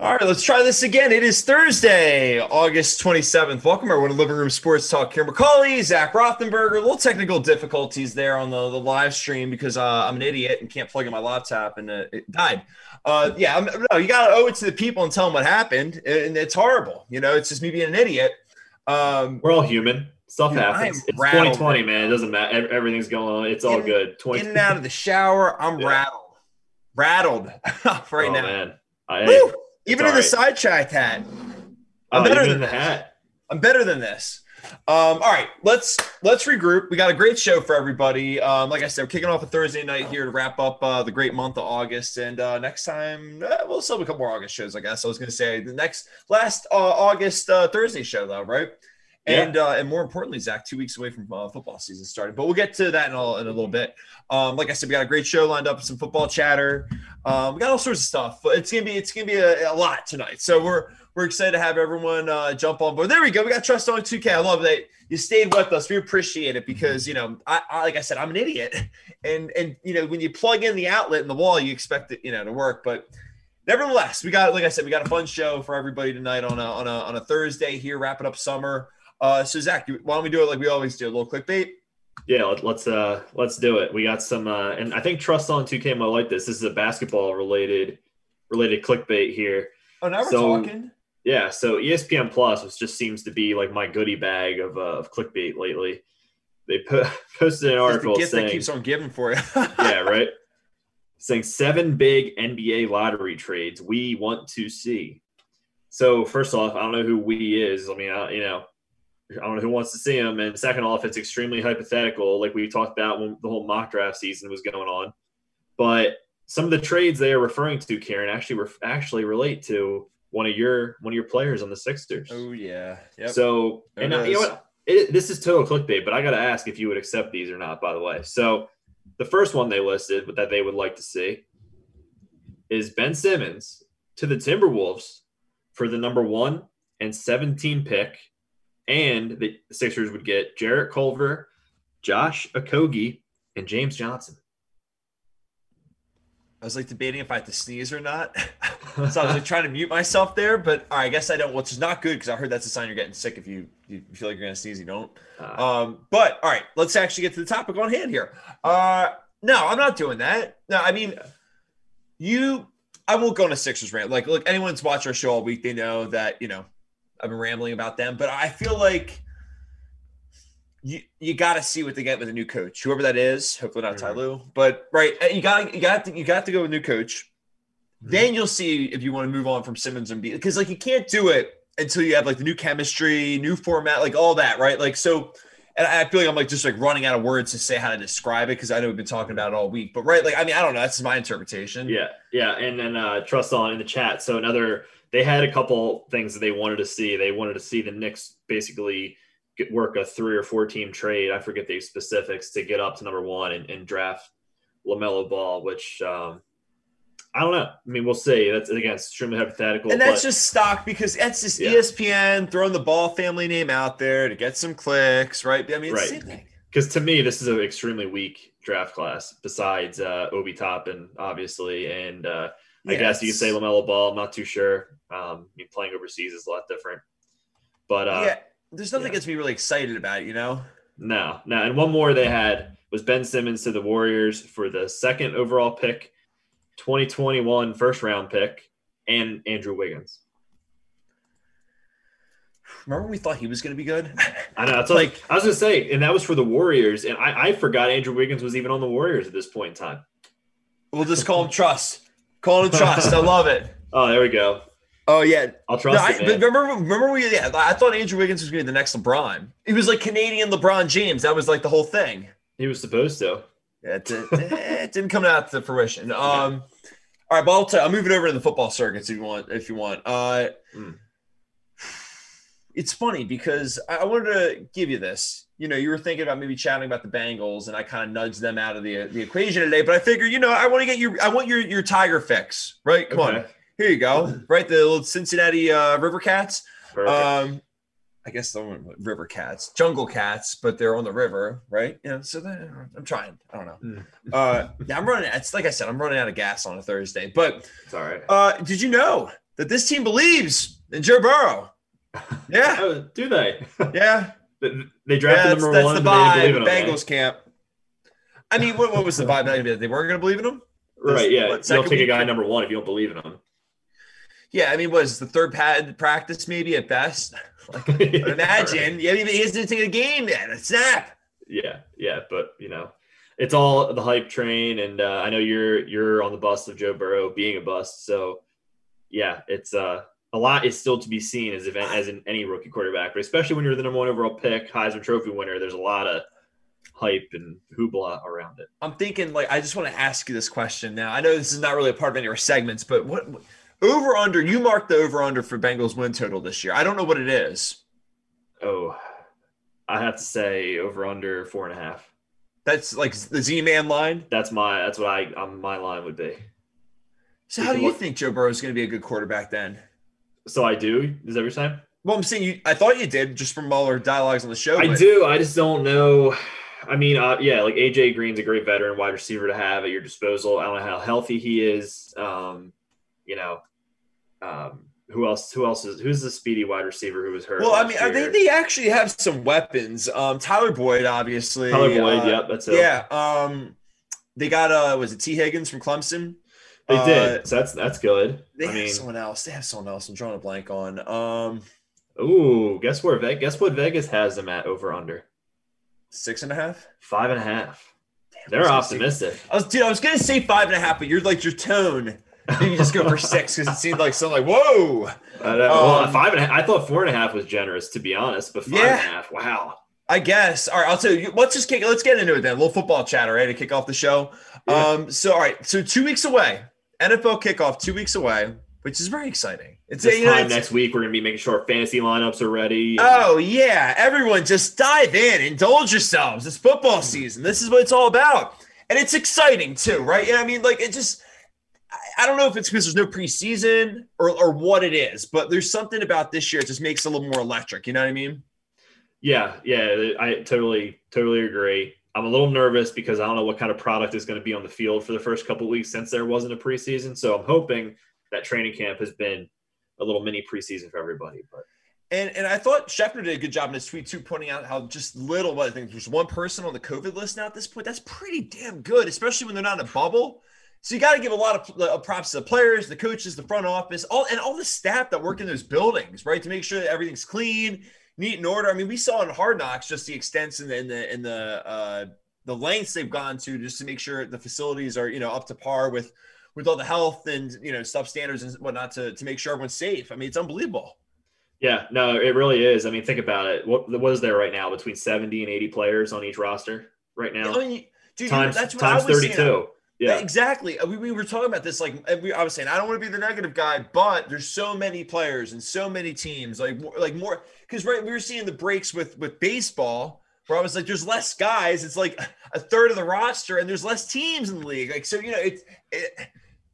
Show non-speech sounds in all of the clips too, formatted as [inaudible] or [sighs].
All right, let's try this again. It is Thursday, August 27th. Welcome everyone to Living Room Sports Talk. Kieran McCauley, Zach Rothenberger. A little technical difficulties there on the, the live stream because uh, I'm an idiot and can't plug in my laptop and uh, it died. Uh, yeah, I'm, no, you got to owe it to the people and tell them what happened. And it's horrible. You know, it's just me being an idiot. Um, We're all human. Stuff dude, happens. It's 2020, man. It doesn't matter. Everything's going on. It's all good. 20- in and out of the shower, I'm [laughs] yeah. rattled. Rattled [laughs] right oh, now. Man. I, even in right. the sidetracked hat. I'm oh, better than the hat. I'm better than this. Um, all right, let's let's regroup. We got a great show for everybody. Um, like I said, we're kicking off a Thursday night here to wrap up uh, the great month of August, and uh, next time uh, we'll still have a couple more August shows. I guess I was going to say the next last uh, August uh, Thursday show though, right? And uh, and more importantly, Zach, two weeks away from uh, football season starting. But we'll get to that in, in a little bit. Um, like I said, we got a great show lined up, some football chatter. Um, we got all sorts of stuff. But it's gonna be it's gonna be a, a lot tonight. So we're we're excited to have everyone uh, jump on board. There we go. We got trust on 2K. I love that you stayed with us. We appreciate it because you know, I, I like I said, I'm an idiot, [laughs] and and you know when you plug in the outlet in the wall, you expect it you know to work, but nevertheless, we got like I said, we got a fun show for everybody tonight on a on a on a Thursday here, wrapping up summer. Uh, so Zach, why don't we do it like we always do? A little clickbait. Yeah, let, us uh let's do it. We got some uh and I think Trust on 2K might like this. This is a basketball related related clickbait here. Oh, now we're so, talking. Yeah, so ESPN Plus, which just seems to be like my goodie bag of uh, of clickbait lately. They put, [laughs] posted an article the gift saying, that keeps on giving for you. [laughs] yeah, right. Saying seven big NBA lottery trades we want to see. So first off, I don't know who we is. I mean, I, you know, I don't know who wants to see him. And second off, it's extremely hypothetical, like we talked about when the whole mock draft season was going on. But some of the trades they are referring to, Karen, actually re- actually relate to one of your one of your players on the Sixers. Oh yeah. Yep. So and uh, you know what? It, this is total clickbait, but I got to ask if you would accept these or not. By the way, so the first one they listed that they would like to see is Ben Simmons to the Timberwolves for the number one and 17 pick and the Sixers would get Jarrett Culver, Josh Okogie, and James Johnson. I was like debating if I had to sneeze or not. [laughs] so I was like trying to mute myself there, but right, I guess I don't, which is not good because I heard that's a sign you're getting sick if you, you feel like you're going to sneeze, you don't. Uh, um, but all right, let's actually get to the topic on hand here. Uh, no, I'm not doing that. No, I mean, you, I won't go on a Sixers rant. Like, look, anyone's watched our show all week, they know that, you know, I've been rambling about them, but I feel like you you got to see what they get with a new coach, whoever that is. Hopefully not mm-hmm. Ty Lue, but right, uh, you got you got to you got to go with a new coach. Mm-hmm. Then you'll see if you want to move on from Simmons and B because like you can't do it until you have like the new chemistry, new format, like all that, right? Like so. And I feel like I'm like just like running out of words to say how to describe it because I know we've been talking about it all week. But right, like I mean, I don't know. That's my interpretation. Yeah, yeah. And then uh, trust on in the chat. So another they had a couple things that they wanted to see. They wanted to see the Knicks basically get, work a three or four team trade. I forget the specifics to get up to number one and, and draft LaMelo Ball, which um, I don't know. I mean, we'll see. That's again extremely hypothetical. And that's but, just stock because that's just yeah. ESPN throwing the Ball family name out there to get some clicks, right? I mean, right. Because to me, this is an extremely weak draft class. Besides uh, Obi Toppin, obviously, and uh, I guess you could say LaMelo Ball. I'm not too sure. Um, I mean, playing overseas is a lot different. But uh, yeah, there's nothing yeah. gets me really excited about it, you know? No, no. And one more they had was Ben Simmons to the Warriors for the second overall pick, 2021 first round pick, and Andrew Wiggins. Remember when we thought he was going to be good? [laughs] I know. It's like I was going to say, and that was for the Warriors, and I, I forgot Andrew Wiggins was even on the Warriors at this point in time. We'll just call him Trust. Call him Trust. I love it. [laughs] Oh, there we go. Oh yeah, I'll trust no, it. I, remember, remember we? Yeah, I thought Andrew Wiggins was going to be the next LeBron. He was like Canadian LeBron James. That was like the whole thing. He was supposed to. Yeah, it, [laughs] it didn't come out to fruition. Um, all right, but I'll, t- I'll move it over to the football circuits if you want. If you want, uh, mm. [sighs] it's funny because I wanted to give you this. You know, you were thinking about maybe chatting about the Bengals, and I kind of nudged them out of the the equation today. But I figure, you know, I want to get your, I want your your Tiger fix, right? Come okay. on here you go. Right, the little Cincinnati uh, River Cats. Um, I guess the river cats, jungle cats, but they're on the river, right? Yeah. So I'm trying. I don't know. Mm. Uh, yeah, I'm running. It's like I said, I'm running out of gas on a Thursday. But it's all right. Uh, did you know that this team believes in Joe Burrow. [laughs] Yeah, Oh, do they? yeah. They- drafted yeah, that's, number that's one. the but they didn't believe in him? Bengals camp. I mean, what, what was the vibe? They weren't going to believe in him. Right? Yeah. What, second take a guy number one if you don't believe in him. Yeah, I mean, was the third pad practice maybe at best? [laughs] Like, [laughs] imagine, yeah, he hasn't taken a game yet. A snap. Yeah, yeah, but you know, it's all the hype train, and uh, I know you're you're on the bus of Joe Burrow being a bust. So, yeah, it's uh, a lot is still to be seen as if as in any rookie quarterback, but especially when you're the number one overall pick, Heisman Trophy winner. There's a lot of hype and hoopla around it. I'm thinking, like, I just want to ask you this question now. I know this is not really a part of any of our segments, but what over under? You marked the over under for Bengals win total this year. I don't know what it is. Oh, I have to say over under four and a half. That's like the Z Man line. That's my that's what I um, my line would be. So You how do you look- think Joe Burrow is going to be a good quarterback then? So I do. Is you're saying? Well, I'm saying you. I thought you did just from all our dialogues on the show. I but- do. I just don't know. I mean, uh, yeah, like AJ Green's a great veteran wide receiver to have at your disposal. I don't know how healthy he is. Um, you know, um, who else? Who else is? Who's the speedy wide receiver who was hurt? Well, I mean, year? think they actually have some weapons. Um, Tyler Boyd, obviously. Tyler Boyd. uh, yep, that's it. Yeah. Um, they got uh, was it Tee Higgins from Clemson? They uh, did. So that's that's good. They I have mean, someone else. They have someone else. I'm drawing a blank on. Um, ooh, guess where? Ve- Guess what? Vegas has them at over under six and a half. five and a half. Damn, They're was gonna say- optimistic. I was, dude. I was gonna say five and a half, but you're like your tone. Maybe just go for six because it seemed like something like whoa. [laughs] I know. well, Um, five and a half. I thought four and a half was generous, to be honest, but five and a half. Wow. I guess. All right, I'll tell you. Let's just kick. Let's get into it then. A little football chatter, right, to kick off the show. Yeah. Um. So, all right. So, two weeks away, NFL kickoff. Two weeks away, which is very exciting. It's This you know, time it's- next week, we're gonna be making sure our fantasy lineups are ready. Oh yeah, everyone just dive in, indulge yourselves. It's football season. This is what it's all about, and it's exciting too, right? Yeah, I mean, like it just. I- I don't know if it's because there's no preseason or, or what it is, but there's something about this year. It just makes it a little more electric. You know what I mean? Yeah, yeah, I totally, totally agree. I'm a little nervous because I don't know what kind of product is going to be on the field for the first couple weeks since there wasn't a preseason. So I'm hoping that training camp has been a little mini preseason for everybody. But And and I thought Schefter did a good job in his tweet too, pointing out how just little. I think there's one person on the COVID list now at this point. That's pretty damn good, especially when they're not in a bubble. So you got to give a lot of uh, props to the players, the coaches, the front office, all and all the staff that work in those buildings, right, to make sure that everything's clean, neat, and order. I mean, we saw in Hard Knocks just the extents and the and the and the uh, the lengths they've gone to just to make sure the facilities are you know up to par with with all the health and you know stuff standards and whatnot to to make sure everyone's safe. I mean, it's unbelievable. yeah, no, it really is. I mean, think about it. What, what is there right now between 70 and 80 players on each roster right now? I mean, dude, times that's what times 32. Saying. Yeah. exactly. Uh, We, we were talking about this. Like, we, I was saying, I don't want to be the negative guy, but there's so many players and so many teams. Like, more- like more because right, we were seeing the breaks with with baseball, where I was like, there's less guys. It's like a third of the roster, and there's less teams in the league. Like, so you know, it's it,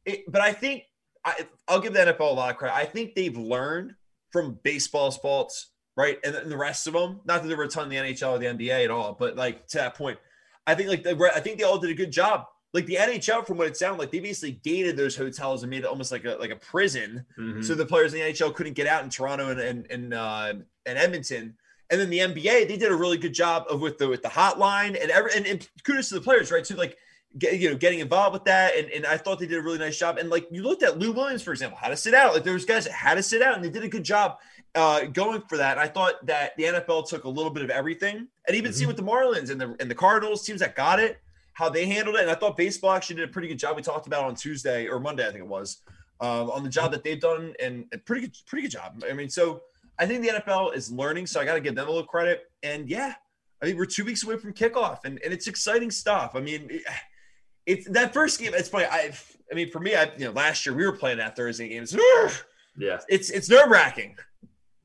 it. But I think I, I'll give the NFL a lot of credit. I think they've learned from baseball's faults, right, and, and the rest of them. Not that there were a ton in the NHL or the NBA at all, but like to that point, I think like the, I think they all did a good job. Like the NHL, from what it sounded like, they basically gated those hotels and made it almost like a like a prison, Mhm. so the players in the NHL couldn't get out in Toronto and and and, uh, and Edmonton. And then the NBA, they did a really good job of with the with the hotline and every and, and kudos to the players, right? To like get you know getting involved with that. And, and I thought they did a really nice job. And like you looked at Lou Williams, for example, had to sit out. Like there was guys that had to sit out, and they did a good job uh, going for that. And I thought that the NFL took a little bit of everything, and even see Mhm. with the Marlins and the and the Cardinals teams that got it, how they handled it. And I thought baseball actually did a pretty good job. We talked about on Tuesday or Monday, I think it was, um, on the job that they've done, and a pretty good, pretty good job. I mean, so I think the NFL is learning, so I got to give them a little credit. And yeah, I mean, we're two weeks away from kickoff, and, and it's exciting stuff. I mean, it- it's that first game. It's funny. I, I mean, for me, I you know, last year we were playing that Thursday game. It's Yeah. it's, it's nerve wracking.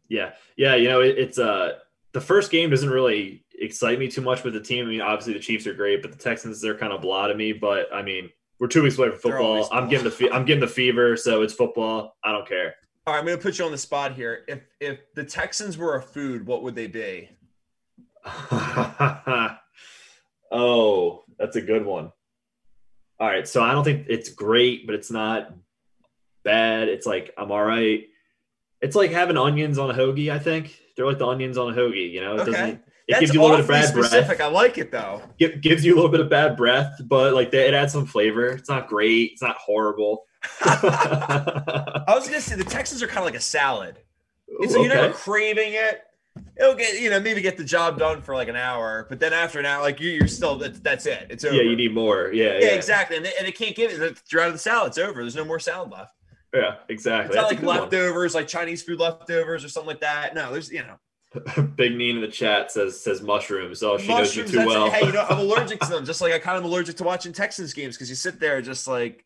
Yeah, yeah, you know, it, it's uh the first game doesn't really excite me too much with the team. I mean, obviously the Chiefs are great, but the Texans they're kind of blah to me. But I mean, we're two weeks away from football. I'm getting the fe- I'm getting the fever, so it's football. I don't care. All right, I'm going to put you on the spot here. If if the Texans were a food, what would they be? [laughs] oh, that's a good one. All right, so I don't think it's great, but it's not bad. It's like I'm all right. It's like having onions on a hoagie. I think they're like the onions on a hoagie. You know, it Okay. doesn't. It That's gives you a little bit of bad breath. I like it though. Gi- gives you a little bit of bad breath, but like it adds some flavor. It's not great. It's not horrible. [laughs] I was gonna say the Texans are kind of like a salad. It's like you're never craving it. It'll get you know maybe get the job done for like an hour, but then after an hour, like you, you're still that's, that's it. It's over. Yeah, you need more. Yeah, yeah, yeah, exactly, and they, and they can't give it. You're out of the salad. It's over. There's no more salad left. Yeah, exactly. It's not That's like good one. leftovers, like Chinese food leftovers or something like that. No, there's you know [laughs] Big Neen in the chat says says mushrooms. Oh, she knows you too well. Hey, you know I'm [laughs] allergic to them. Just like I kind of allergic to watching Texans games because you sit there just like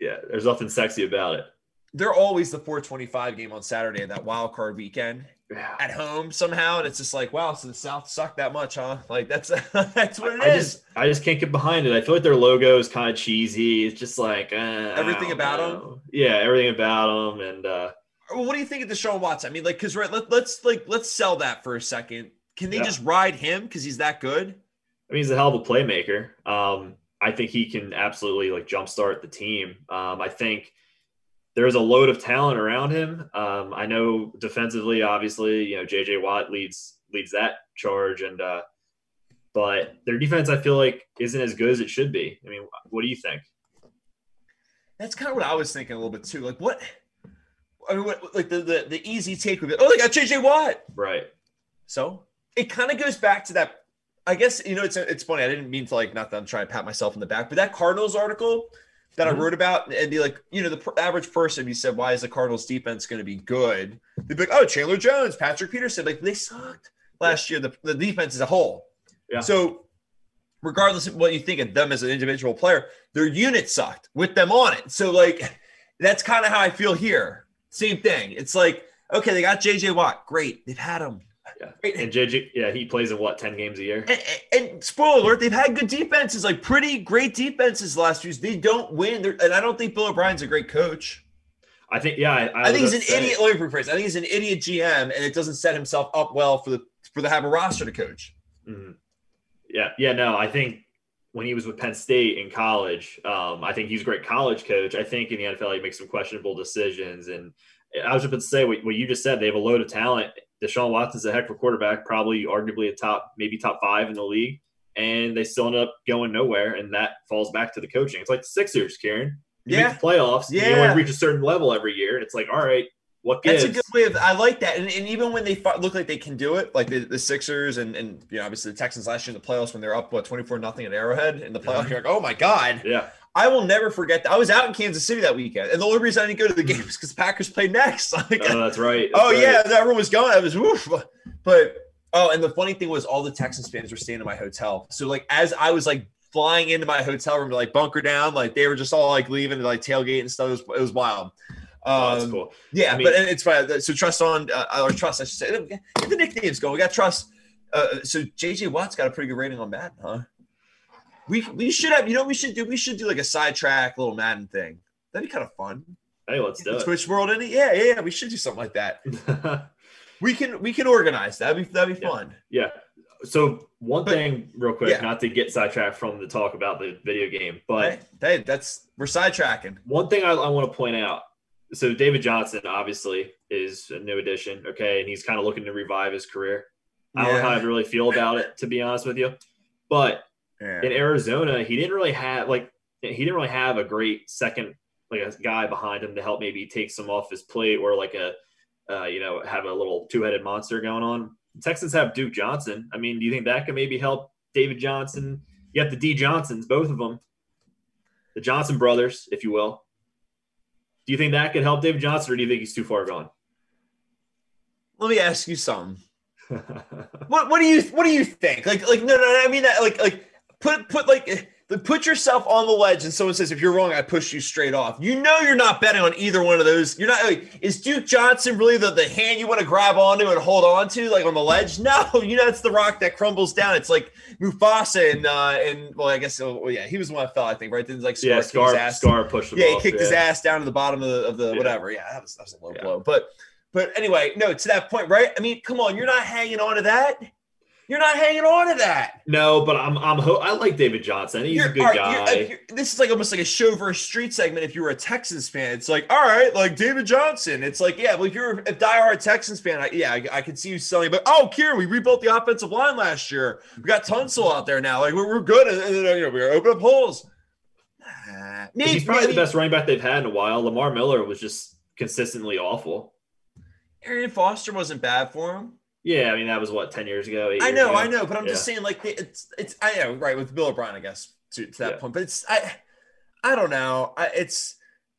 yeah, there's nothing sexy about it. they're always the 425 game on Saturday that wild card weekend. Yeah. at home somehow, and it's just like, wow, so the South sucked that much, huh? Like that's [laughs] that's what it I is. just I just can't get behind it. I feel like their logo is kind of cheesy. It's just like uh, Everything about know. Yeah, everything about them, and uh, what do you think of Deshaun Watson? I mean, like, because right, let, let's like let's sell that for a second. Can they Yeah. just ride him because he's that good? I mean, he's a hell of a playmaker. Um, I think he can absolutely like jumpstart the team. Um, I think there's a load of talent around him. Um, I know defensively, obviously, you know, JJ Watt leads leads that charge, and uh, but their defense, I feel like, isn't as good as it should be. I mean, what do you think? That's kind of what I was thinking a little bit too. Like, what? I mean, what, like the, the the easy take would be, oh, they got JJ Watt. Right. So it kind of goes back to that. I guess you know it's it's funny. I didn't mean to like not that I'm trying to pat myself in the back, but that Cardinals article that Mhm. I wrote about and be like, you know, the per- average person, if you said, why is the Cardinals defense going to be good? They'd be like, oh, Chandler Jones, Patrick Peterson, like they sucked last year. The, the defense as a whole. Yeah. So regardless of what you think of them as an individual player, their unit sucked with them on it. So like that's kind of how I feel here. Same thing. It's like, okay, they got JJ Watt. Great. They've had him. Yeah. Great. And JJ, yeah, he plays in what ten games a year. And, and, spoiler alert, they've had good defenses, like pretty great defenses the last few years. They don't win. They're, and I don't think Bill O'Brien's a great coach. I think, yeah, I, I, think he's an say- idiot. Let me rephrase. I think he's an idiot GM, and it doesn't set himself up well for the for the have a roster to coach. Mhm. Yeah, yeah, no, I think when he was with Penn State in college, um, I think he's a great college coach. I think in the NFL he makes some questionable decisions. And I was just about to say what, what you just said. They have a load of talent. Deshaun Watson's a heck of a quarterback, probably arguably a top, maybe top five in the league, and they still end up going nowhere. And that falls back to the coaching. It's like the Sixers, Karen. You Yeah. make the playoffs. You Yeah. only reach a certain level every year. It's like, all right, what gives? That's a good way of. I like that, and, and even when they fi- look like they can do it, like the, the Sixers and and you know obviously the Texans last year in the playoffs when they're up what twenty four nothing at Arrowhead in the playoffs, uh-huh. you're like, oh my god, Yeah. I will never forget that. I was out in Kansas City that weekend, and the only reason I didn't go to the game [laughs] is because the Packers played next. [laughs] Like, Oh, that's right. Oh, that's oh right. yeah, everyone was going. I was woof. But oh, and the funny thing was, all the Texans fans were staying in my hotel. So like, as I was like flying into my hotel room to like bunker down, like they were just all like leaving to like tailgate and stuff. It was, it was wild. Oh, that's Um, cool. Yeah, I mean- but it's fine. So trust on uh, or trust, I should say. Get the nicknames going. We got trust. Uh, so JJ Watt's got a pretty good rating on Madden, huh? We we should have. You know, we should do. We should do like a sidetrack little Madden thing. That'd be kind of fun. Hey, let's do the Twitch world in it. Yeah, yeah, yeah. We should do something like that. [laughs] We can we can organize. That'd be that'd be Yeah. fun. Yeah. So one But- thing, real quick, Yeah. not to get sidetracked from the talk about the video game, but Hey, hey, that's we're sidetracking. one thing I, I want to point out. So David Johnson obviously is a new addition, okay, and he's kind of looking to revive his career. I don't know how I really feel about it, to be honest with you. But Yeah. in Arizona, he didn't really have like he didn't really have a great second like a guy behind him to help maybe take some off his plate or like a uh, you know have a little two headed monster going on. The Texans have Duke Johnson. I mean, do you think that could maybe help David Johnson? You have the D Johnsons, both of them, the Johnson brothers, if you will. Do you think that could help David Johnson, or do you think he's too far gone? Let me ask you something. [laughs] What what do you what do you think? Like like no no I mean that like like put put like put yourself on the ledge and someone says if you're wrong I push you straight off. You know you're not betting on either one of those. You're not like is Duke Johnson really the, the hand you want to grab onto and hold on to like on the ledge? [laughs] No, you know it's the rock that crumbles down. It's like Mufasa and uh and well I guess oh, well, yeah he was the one that fell I think right then like Scar yeah, kicked his Scar, ass Scar pushed him yeah, he off, kicked his ass down to the bottom of the, of the Yeah. whatever. Yeah, that was that was a low Yeah. blow. But but anyway, no, to that point, right? I mean, come on, you're not hanging on to that. You're not hanging on to that. No, but I'm I'm ho- I like David Johnson. He's You're- a good right, guy. you're- you're- this is like almost like a show versus street segment. If you were a Texans fan, it's like, all right, like David Johnson. It's like, yeah, well, if you're a diehard Texans fan, I, yeah, I, I could see you selling. But oh, Kieran, we rebuilt the offensive line last year. We got Tunsil out there now. Like we're, we're good. And, and, you know, we're open up holes. Nah. He's Maybe- probably the best running back they've had in a while. Lamar Miller was just consistently awful. Arian Foster wasn't bad for him. Yeah, I mean that was what ten years ago. I know, ago? I know, but I'm just saying, like, it's it's I know, right with Bill O'Brien, I guess, to, to that Yeah. point. But it's I I don't know. I, it's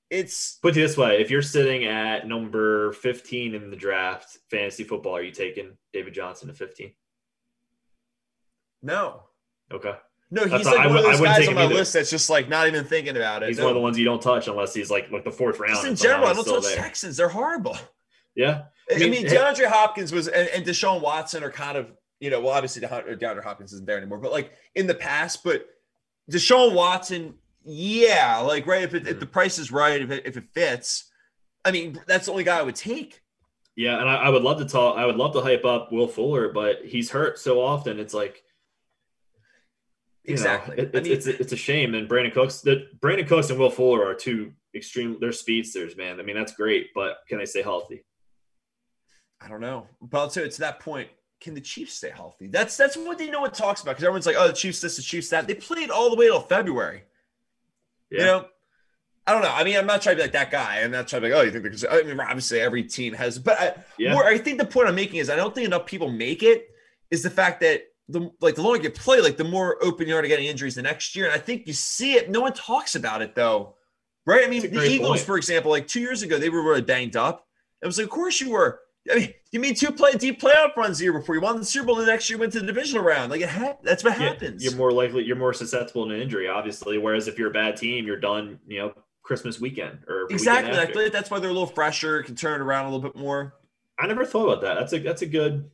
it's Put it this way: if you're sitting at number 15 in the draft, fantasy football, are you taking David Johnson at 15? no. Okay, No, he's That's- like I one would- of those guys on my either. list that's just like not even thinking about it. he's No. one of the ones you don't touch unless he's like like the fourth round. Just in general, I don't touch there. Texans. They're horrible. Yeah, I I mean, mean, DeAndre Hopkins was and, and Deshaun Watson are kind of you know well obviously DeAndre DeAndre Hopkins isn't there anymore, but like in the past, but Deshaun Watson, yeah, like right if it, if Mhm. the price is right, if it, if it fits, I mean that's the only guy I would take. yeah, and I, I would love to talk. I would love to hype up Will Fuller, but he's hurt so often. It's like you know, Exactly. it- I it's, mean- it's, it's a shame. And Brandin Cooks, the Brandin Cooks and Will Fuller are two extreme. They're speedsters, man. I mean, that's great, but can they stay healthy? I don't know, but I'll tell you to that point. Can the Chiefs stay healthy? That's that's what they know what talks about because everyone's like, oh, the Chiefs this, the Chiefs that. They played all the way till February. Yeah. You know, I don't know. I mean, I'm not trying to be like that guy. I'm not trying to be like, oh, you think because I mean, obviously every team has, but I, Yeah. more, I think the point I'm making is I don't think enough people make it. Is the fact that the like the longer you play, like the more open you are to getting injuries the next year. And I think you see it. No one talks about it though, right? I mean, the Eagles, point. for example, like two years ago, they were really banged up. It was like, of course you were. I mean, you mean two play deep playoff runs the year before you won the Super Bowl. The next year went to the divisional round. Like it ha- that's what Yeah, happens. You're more likely, you're more susceptible to an injury, obviously. Whereas if you're a bad team, you're done. You know, Christmas weekend or the weekend exactly. I feel like that's why they're a little fresher, can turn it around a little bit more. I never thought about that. That's a that's a good.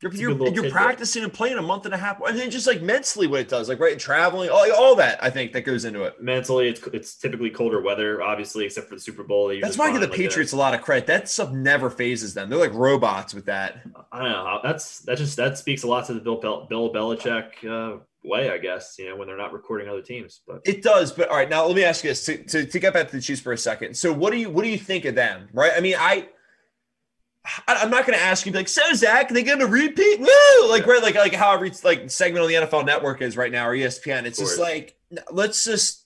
You're, you're, you're practicing and playing a month and a half. I think just like mentally what it does, like right, traveling, all, all that. I think that goes into it. Mentally, it's it's typically colder weather, obviously, except for the Super Bowl. That's why I give the like, a- Patriots a lot of credit. That stuff never phases them. They're like robots with that. I don't know. That's that just that speaks a lot to the Bill Bill Belichick uh, way, I guess. You know, when they're not recording other teams, but It does, but all right. Now let me ask you this: to, to, to get back to the Chiefs for a second. So what do you what do you think of them? Right? I mean, I. I'm not going to ask you like, so Zach, they going to repeat? Woo! Like, right, like, like how every like segment on the NFL Network is right now or ESPN. It's just like, let's just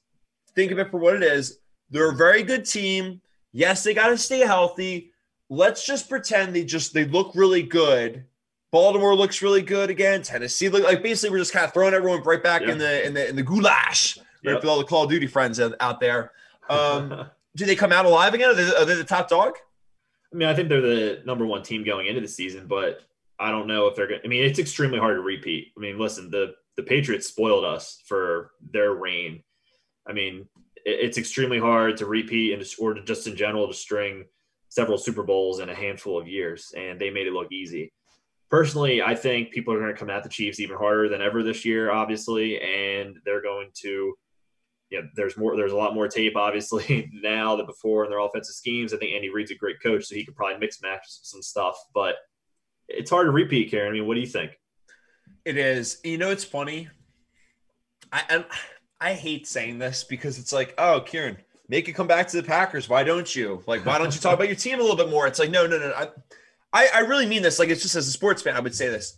think of it for what it is. They're a very good team. Yes, they got to stay healthy. Let's just pretend they just they look really good. Baltimore looks really good again. Tennessee look like basically we're just kind of throwing everyone right back Yeah. in the in the in the gulag right, Yep. with all the Call of Duty friends out out there. Um, [laughs] do they come out alive again? Are they, are they the top dog? I mean, I think they're the number one team going into the season, but I don't know if they're going. I mean, it's extremely hard to repeat. I mean, listen, the the Patriots spoiled us for their reign. I mean, it, it's extremely hard to repeat and or just in general to string several Super Bowls in a handful of years, and they made it look easy. Personally, I think people are going to come at the Chiefs even harder than ever this year, obviously, and they're going to. Yeah, there's more. There's a lot more tape, obviously, [laughs] now than before in their offensive schemes. I think Andy Reid's a great coach, so he could probably mix match some stuff. But it's hard to repeat, Karen. I mean, what do you think? It is. You know, it's funny. I and I hate saying this because it's like, oh, Kieran, make it come back to the Packers. Why don't you? Like, why don't you talk about your team a little bit more? It's like, no, no, no. I, I, I really mean this. Like, it's just as a sports fan, I would say this.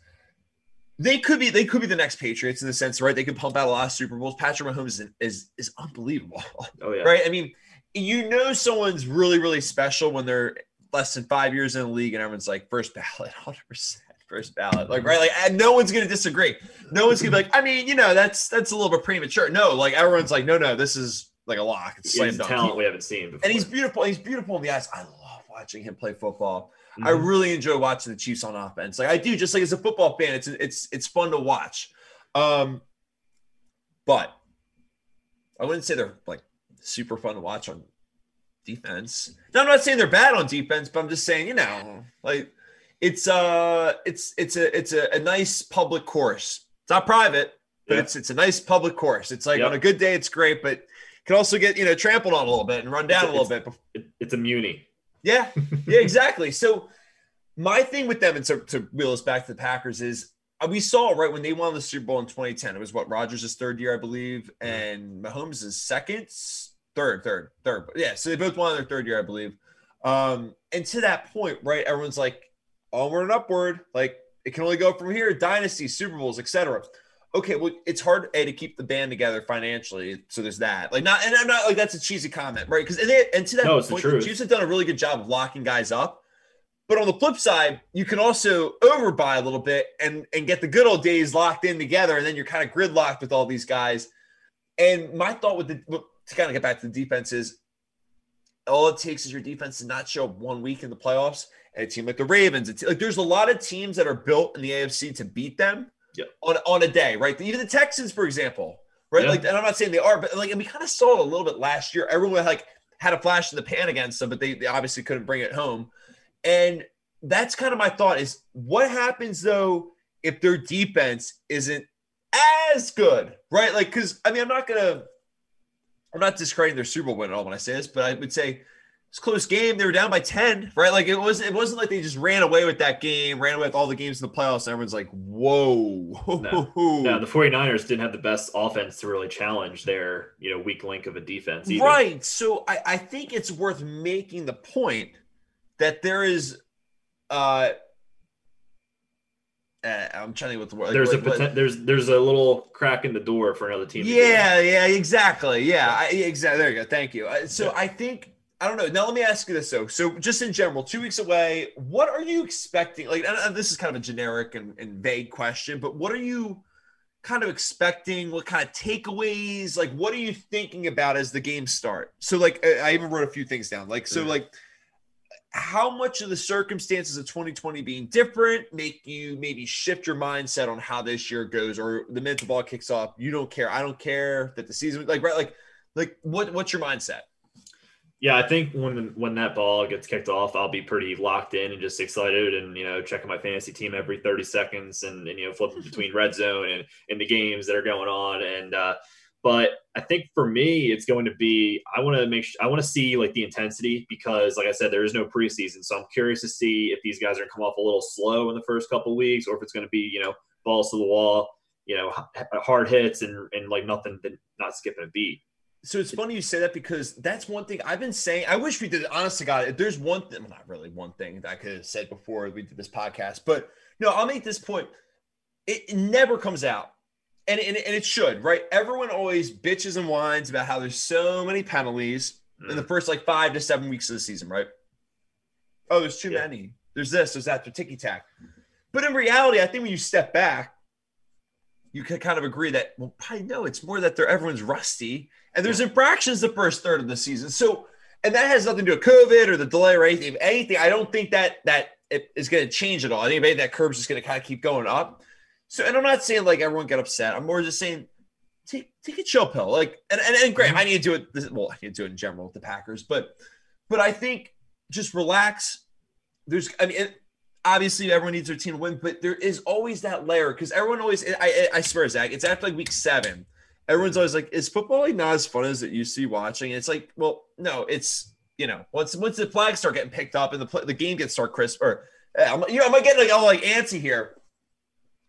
They could be, they could be the next Patriots in the sense, right? They could pump out a lot of Super Bowls. Patrick Mahomes is is, is unbelievable. Oh yeah, right? I mean, you know, someone's really, really special when they're less than five years in the league, and everyone's like, first ballot, [laughs] hundred percent, first ballot, like right, like no one's gonna disagree. No one's gonna be like, I mean, you know, that's that's a little bit premature. No, like everyone's like, no, no, this is like a lock. It's slam a dunk. talent He- we haven't seen before. and he's beautiful. He's beautiful in the eyes. I love watching him play football. I Mhm. really enjoy watching the Chiefs on offense. Like I do, just like as a football fan, it's it's it's fun to watch. Um, but I wouldn't say they're like super fun to watch on defense. Now, I'm not saying they're bad on defense, but I'm just saying, you know, like it's uh it's it's a it's a, a nice public course. It's not private, but Yeah. it's it's a nice public course. It's like Yep. on a good day, it's great, but can also get you know trampled on a little bit and run down a It's- little bit. It's a muni. Yeah, [laughs] yeah, exactly. So my thing with them, and so to wheel us back to the Packers, is uh, we saw right when they won the Super Bowl in 2010. It was what Rodgers' third year, I believe, and Mahomes' second, third, third, third. Yeah, so they both won their third year, I believe. Um, and to that point, right, everyone's like onward and upward. Like it can only go from here. Dynasty, Super Bowls, etc. Okay, well, it's hard a to keep the band together financially. So there's that. Like not, and I'm not like that's a cheesy comment, right? Because and, they, and to that No, it's the point, the. Chiefs have done a really good job of locking guys up. But on the flip side, you can also overbuy a little bit and and get the good old days locked in together, and then you're kind of gridlocked with all these guys. And my thought with the to kind of get back to the defense is all it takes is your defense to not show up one week in the playoffs. And a team like the Ravens, it's like there's a lot of teams that are built in the AFC to beat them Yep. on on a day, right? Even the Texans, for example, right? Yeah. Like, and I'm not saying they are, but like, and we kind of saw it a little bit last year. Everyone like had a flash in the pan against them, but they, they obviously couldn't bring it home. And that's kind of my thought is what happens though if their defense isn't as good, right? Like, because I mean, I'm not gonna, I'm not discrediting their Super Bowl win at all when I say this, but I would say it's a close game. They were down by 10, right? Like it was, it wasn't like they just ran away with that game, ran away with all the games in the playoffs. And everyone's like, whoa, [laughs] No, the 49ers didn't have the best offense to really challenge their, you know, weak link of a defense. Either. Right. So I, I think it's worth making the point that there is uh, uh I'm trying to think what the word like, There's a what- what- there's there's a little crack in the door for another team. to get in. Yeah, yeah, exactly. Yeah, I, exactly. There you go. Thank you. Uh, So Yeah. I think I don't know. Now let me ask you this though. So just in general, two weeks away, what are you expecting? Like, this is kind of a generic and, and vague question, but what are you kind of expecting? What kind of takeaways? Like, what are you thinking about as the games start? So, like, I I even wrote a few things down. Like, so Mhm. like. How much of the circumstances of 2020 being different make you maybe shift your mindset on how this year goes, or the minute the ball kicks off, you don't care. I don't care that the season, like, right, like, like what what's your mindset? Yeah, I think when when that ball gets kicked off, I'll be pretty locked in and just excited, and you know, checking my fantasy team every thirty seconds, and, and you know, flipping [laughs] between red zone and and the games that are going on. And uh, but I think for me, it's going to be I want to make sure I want to see like the intensity because, like I said, there is no preseason, so I'm curious to see if these guys are going to come off a little slow in the first couple of weeks, or if it's going to be you know balls to the wall, you know, h- hard hits and and like nothing, not skipping a beat. So it's funny you say that because that's one thing I've been saying. I wish we did. Honest to God, if there's one thing, well, not really one thing that I could have said before we did this podcast, but no, I'll make this point. It, it never comes out, and, and and it should, right? Everyone always bitches and whines about how there's so many penalties in the mm. first like five to seven weeks of the season, right? Oh, there's too Yeah. many. There's this. There's that. There's ticky tack. But in reality, I think when you step back, you can kind of agree that well, probably no, it's more that they're everyone's rusty and there's infractions the first third of the season. So, and that has nothing to do with COVID or the delay or anything. Anything, I don't think that that it is going to change at all. I think maybe that curve's just going to kind of keep going up. So, and I'm not saying like everyone get upset. I'm more just saying take take a chill pill. Like, and and, and great, mm-hmm. I need to do it. This, well, I need to do it in general with the Packers, but but I think just relax. There's, I mean. It, obviously everyone needs their team to win, but there is always that layer because everyone always. I, I I swear, Zach, it's after like week seven. Everyone's always like, "Is football like not as fun as it used to be watching?" And it's like, well, no, it's you know once once the flags start getting picked up and the play, the game gets start crisp or uh, I'm, you know I'm getting like all like antsy here.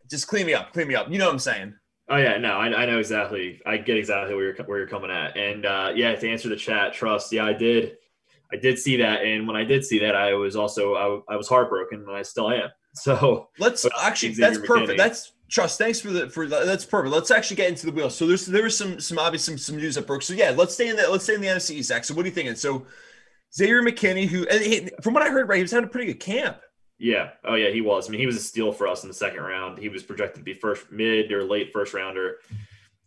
Just clean me up, clean me up. You know what I'm saying? Oh yeah, no, I, I know exactly. I get exactly where you're where you're coming at, and uh, yeah, to answer the chat, trust. Yeah, I did, I did see that, and when I did see that, I was also I, I was heartbroken, and I still am. [laughs] So Let's actually that's perfect. That's trust. Thanks for the for the, that's perfect. Let's actually get into the wheel. So there's there was some some obvious some some news that broke. So yeah, let's stay in the let's stay in the NFC East. Zach. So what are you thinking? So Xavier McKinney, who he, from what I heard, right, he was having a pretty good camp. yeah, oh yeah, he was. I mean, he was a steal for us in the second round. He was projected to be first mid or late first rounder.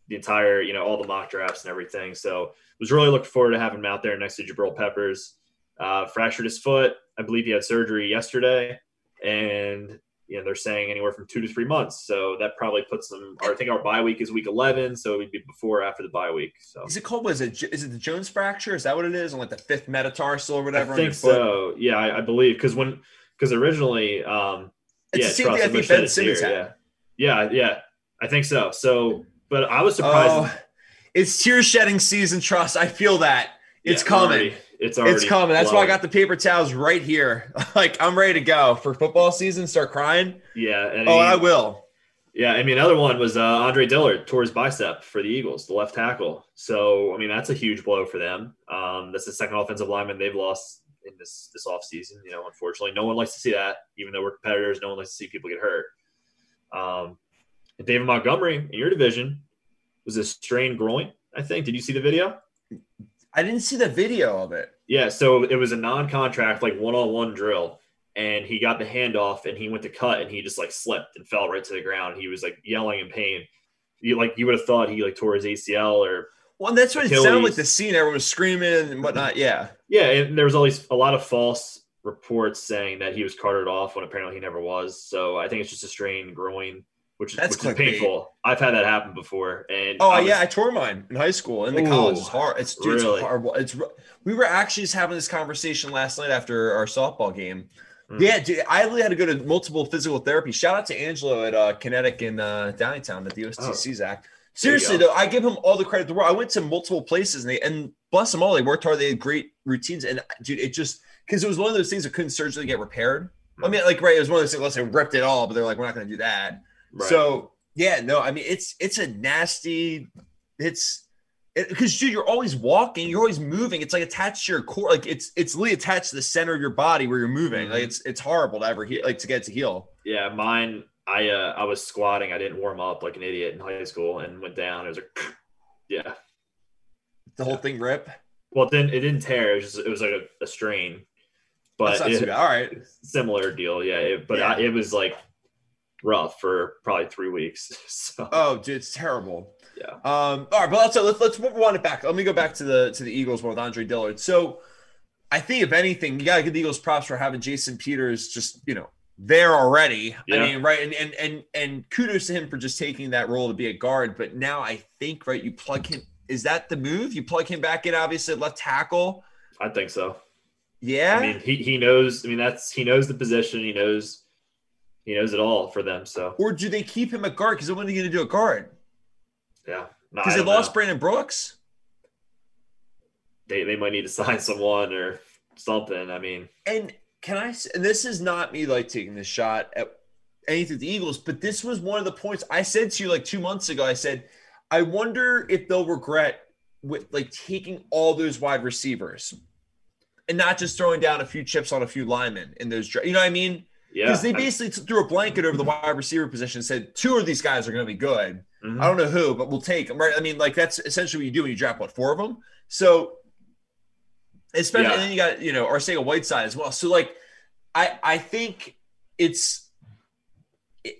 The entire, you know, all the mock drafts and everything. So was really looking forward to having him out there next to Jabril Peppers. Uh, fractured his foot. I believe he had surgery yesterday, and you know they're saying anywhere from two to three months. So that probably puts them. Or I think our bye week is week eleven, so it would be before or after the bye week. So Is it called? Was it is it the Jones fracture? Is that what it is? On like the fifth metatarsal or whatever your think so. Yeah, I, I believe because when because originally, um, It's yeah, the same thing I think Ben a Simmons tear, had. Yeah. yeah, yeah, I think so. So, but I was surprised. Oh, it's tear shedding season. Trust. I feel that it's Yeah, coming. already- it's already. It's coming. That's why I got the paper towels right here. [laughs] like I'm ready to go for football season. Start crying. Yeah, and Oh, he- I will. Yeah, I mean, another one was uh, Andre Dillard tore his bicep for the Eagles, the left tackle. So, I mean, that's a huge blow for them. Um, that's the second offensive lineman they've lost in this this offseason. You know, unfortunately, no one likes to see that. Even though we're competitors, no one likes to see people get hurt. Um, David Montgomery in your division was a strained groin. I think. Did you see the video? I didn't see the video of it. Yeah, so it was a non-contact, like one-on-one drill, and he got the handoff, and he went to cut, and he just like slipped and fell right to the ground. He was like yelling in pain. You like you would have thought he like tore his ACL or Well, that's what it sounded like. The scene, everyone was screaming and whatnot. Yeah, yeah, and there was always a lot of false reports saying that he was carted off when apparently he never was. So I think it's just a strained groin, which is, That's which is painful. I've had that happen before, and Oh I was- yeah, I tore mine in high school. In the Ooh, college, it's hard. It's dude, really? it's horrible. It's we were actually just having this conversation last night after our softball game. Mm. Yeah, dude, I literally had to go to multiple physical therapy. Shout out to Angelo at uh, Kinetic in uh, Downtown at the OSTC Zach. Seriously though, I give him all the credit in the world. I went to multiple places and they and bless them all, they worked hard. They had great routines and dude, it just because it was one of those things that couldn't surgically get repaired. I mean, like right, it was one of those things. Let's say ripped it all, but they're like, we're not going to do that. Right. So yeah, no, I mean it's it's a nasty. It's because dude, you're always walking, you're always moving. It's like attached to your core, like it's it's literally attached to the center of your body where you're moving. Like Mhm. it's it's horrible to ever heal, like to get to heal. Yeah, mine. I uh, I was squatting. I didn't warm up like an idiot in high school, and went down. It was like, [sniffs] yeah. The whole thing rip. Well, it didn't it didn't tear. It was just, it was like a, a strain, but it- All right. similar deal. Yeah, it, but Yeah. I, it was like rough for probably three weeks. [laughs] So Oh, dude, it's terrible. Yeah. Um. All right, but let's let's let's rewind it back. Let me go back to the to the Eagles one with Andre Dillard. So, I think if anything, you gotta give the Eagles props for having Jason Peters just you know there already. I mean, right, and and and and kudos to him for just taking that role to be a guard. But now I think right, you plug him. Is that the move? You plug him back in, obviously left tackle. I think so. Yeah. I mean, he he knows. I mean, that's he knows the position. He knows he knows it all for them. So or do they keep him at guard? Because what are you going to do at guard? yeah, No, Because they lost know. Brandon Brooks. They they might need to [laughs] sign someone or something. I mean, And can I? And this is not me like taking this shot at anything the Eagles, but this was one of the points I said to you like two months ago. I said, I wonder if they'll regret with like taking all those wide receivers and not just throwing down a few chips on a few linemen in those. You know what I mean? Yeah, Because they basically threw a blanket over the wide receiver position and said two of these guys are going to be good. Mhm. I don't know who, but we'll take them, right? I mean, like that's essentially what you do when you draft what four of them. So, especially Yeah. and then you got you know Arcega Whiteside as well. So like, I I think it's it,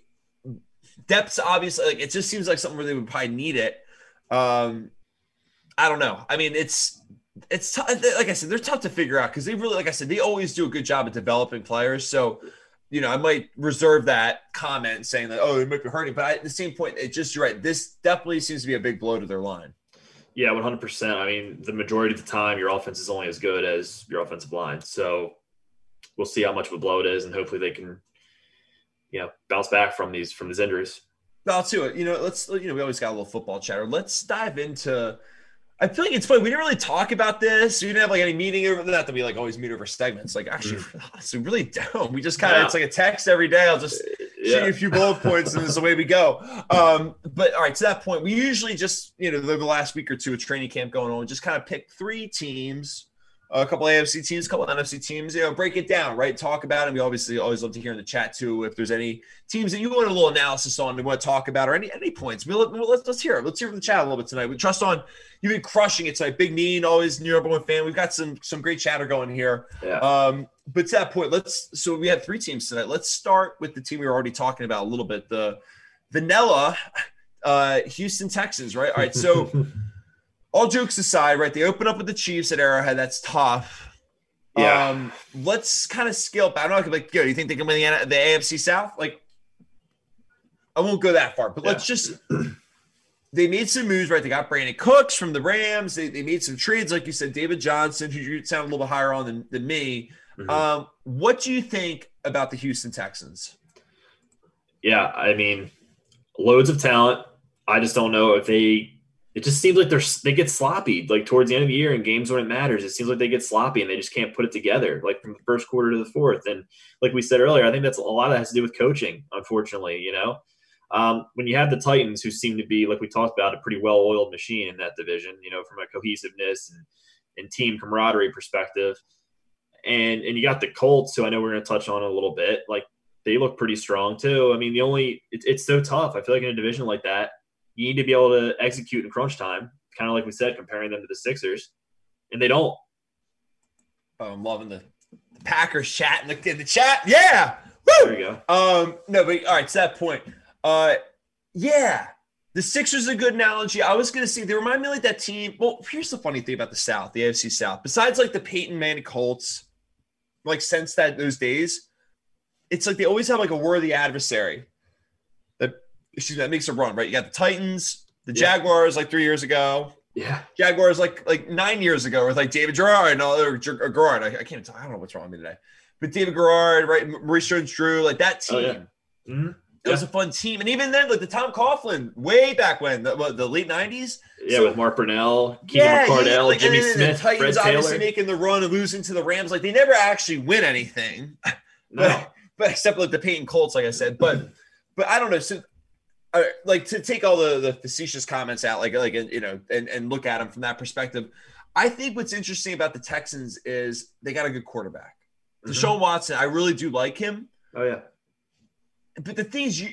depth's obviously like it just seems like something where they would probably need it. Um, I don't know. I mean, it's it's t- like I said, they're tough to figure out because they really, like I said, they always do a good job at developing players. So you know, I might reserve that comment saying that, oh, it might be hurting. But I, at the same point, it just, you're right. This definitely seems to be a big blow to their line. Yeah, one hundred percent. I mean, the majority of the time, your offense is only as good as your offensive line. So we'll see how much of a blow it is, and hopefully they can, you know, bounce back from these from these injuries. I'll do it. You know, let's, you know, we always got a little football chatter. Let's dive into, I feel like it's funny. We didn't really talk about this. We didn't have like any meeting over not that we like always meet over segments. Like actually, [laughs] honestly, we really don't. We just kind of, Yeah. it's like a text every day. I'll just, shoot you a few bullet points and it's the way we go. Um, but all right, to that point, we usually just, you know, the, the last week or two of training camp going on, just kind of pick three teams, a couple AFC teams, a couple NFC teams, you know, break it down, right? Talk about them. We obviously always love to hear in the chat too if there's any teams that you want a little analysis on, and want to talk about, or any any points. We let, let's let's hear it. Let's hear from the chat a little bit tonight. We trust on you've been crushing it tonight. Big Neen, always New York one fan. We've got some some great chatter going here. yeah. Um, but to that point, let's so we have three teams tonight. Let's start with the team we were already talking about a little bit, the Vanilla uh Houston Texans, right? All right, so [laughs] all jokes aside, right? They open up with the Chiefs at Arrowhead. That's tough. Yeah. Um, let's kind of scale back. I'm not gonna like, yo, you think they can win the, the AFC South? Like, I won't go that far, but let's just. They made some moves, right? They got Brandin Cooks from the Rams. They, they made some trades, like you said, David Johnson, who you sound a little bit higher on than, than me. Mhm. Um, what do you think about the Houston Texans? yeah, I mean, loads of talent. I just don't know if they. It just seems like they're they get sloppy like towards the end of the year in games when it matters. It seems like they get sloppy and they just can't put it together like from the first quarter to the fourth. And like we said earlier, I think that's a lot of that has to do with coaching. Unfortunately, you know, Um, when you have the Titans, who seem to be, like we talked about, a pretty well oiled machine in that division, you know, from a cohesiveness and, and team camaraderie perspective. And, and you got the Colts, who I know we're going to touch on a little bit. Like, they look pretty strong too. I mean, the only, it, it's so tough. I feel like in a division like that, you need to be able to execute in crunch time, kind of like we said, comparing them to the Sixers. And they don't. Oh, I'm loving the, the Packers chat in the, in the chat. Yeah. Woo! There you go. Um, no, but all right, to that point. Uh, yeah, the Sixers are a good analogy. I was going to say they remind me like that team. Well, here's the funny thing about the South, the AFC South. Besides like the Peyton Manning Colts, like since that those days, it's like they always have like a worthy adversary excuse me, that makes a run. Right? You got the Titans, the yeah. Jaguars like three years ago. Yeah, Jaguars like like nine years ago with like David Gerard and all or Gerard. I, I can't. tell, I don't know what's wrong with me today. But David Garrard, right? Maurice Jones-Drew, like that team. Oh, yeah. mm-hmm. It yeah. was a fun team, and even then, like the Tom Coughlin, way back when, the, what, the late '90s. Yeah, so, with Mark Brunell, yeah, Cardell, yeah, like, Jimmy Smith, the Titans Fred obviously Taylor. making the run and losing to the Rams. Like they never actually win anything, no. [laughs] but, but except like the Peyton Colts, like I said. But but I don't know. So uh, like to take all the the facetious comments out, like like you know, and and look at them from that perspective. I think what's interesting about the Texans is they got a good quarterback. Mm-hmm. Deshaun Watson, I really do like him. Oh yeah but the thing is, you,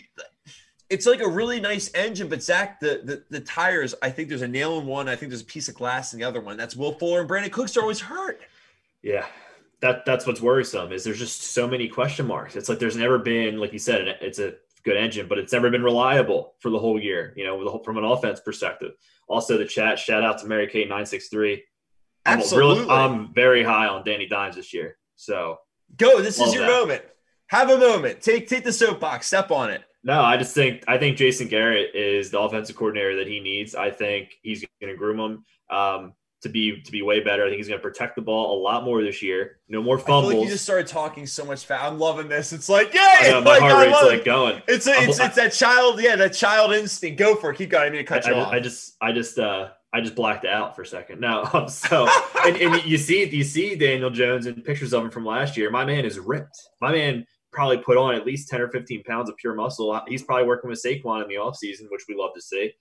it's like a really nice engine, but Zach, the, the, the tires, I think there's a nail in one. I think there's a piece of glass in the other one. That's Will Fuller and Brandin Cooks are always hurt. Yeah, that that's what's worrisome. Is there's just so many question marks. It's like there's never been, like you said, it's a good engine, but it's never been reliable for the whole year. You know, from an offense perspective. Also, the chat shout out to Mary Kate nine six three. Absolutely, really, I'm very high on Danny Dimes this year. So go. This is your that. moment. Have a moment. Take take the soapbox. Step on it. No, I just think I think Jason Garrett is the offensive coordinator that he needs. I think he's going to groom him um, to be to be way better. I think he's going to protect the ball a lot more this year. No more fumbles. like you just started talking so much fast. I'm loving this. It's like yeah, know, my like, heart rate's like going. It's a, it's, it's that child yeah that child instinct. Go for it. Keep going. I mean to cut I, you I, off. I just I just uh I just blacked out for a second. No, [laughs] um, so [laughs] and, and you see you see Daniel Jones and pictures of him from last year. My man is ripped. My man probably put on at least 10 or 15 pounds of pure muscle. He's probably working with Saquon in the offseason, which we love to see.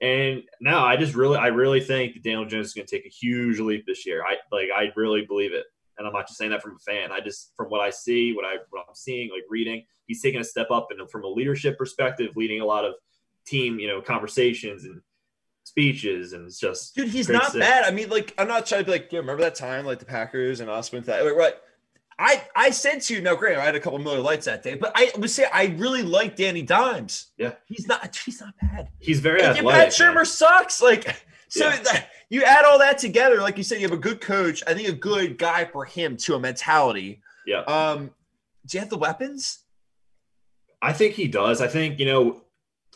And now I just really, I really think that Daniel Jones is going to take a huge leap this year. I like, I really believe it. And I'm not just saying that from a fan. I just, from what I see, what I, what I'm seeing, like reading, he's taking a step up and from a leadership perspective, leading a lot of team, you know, conversations and speeches and it's just dude he's not bad i mean like i'm not trying to be like yeah remember that time like the packers and us went that right I I said to you, now granted, I had a couple Miller Lites that day, but I would say I really like Danny Dimes. Yeah, he's not he's not bad. He's very and athletic. Pat Shurmur man. sucks. Like [laughs] so, yeah. you add all that together, like you said, you have a good coach. I think a good guy for him to a mentality. Yeah. Um, do you have the weapons? I think he does. I think you know,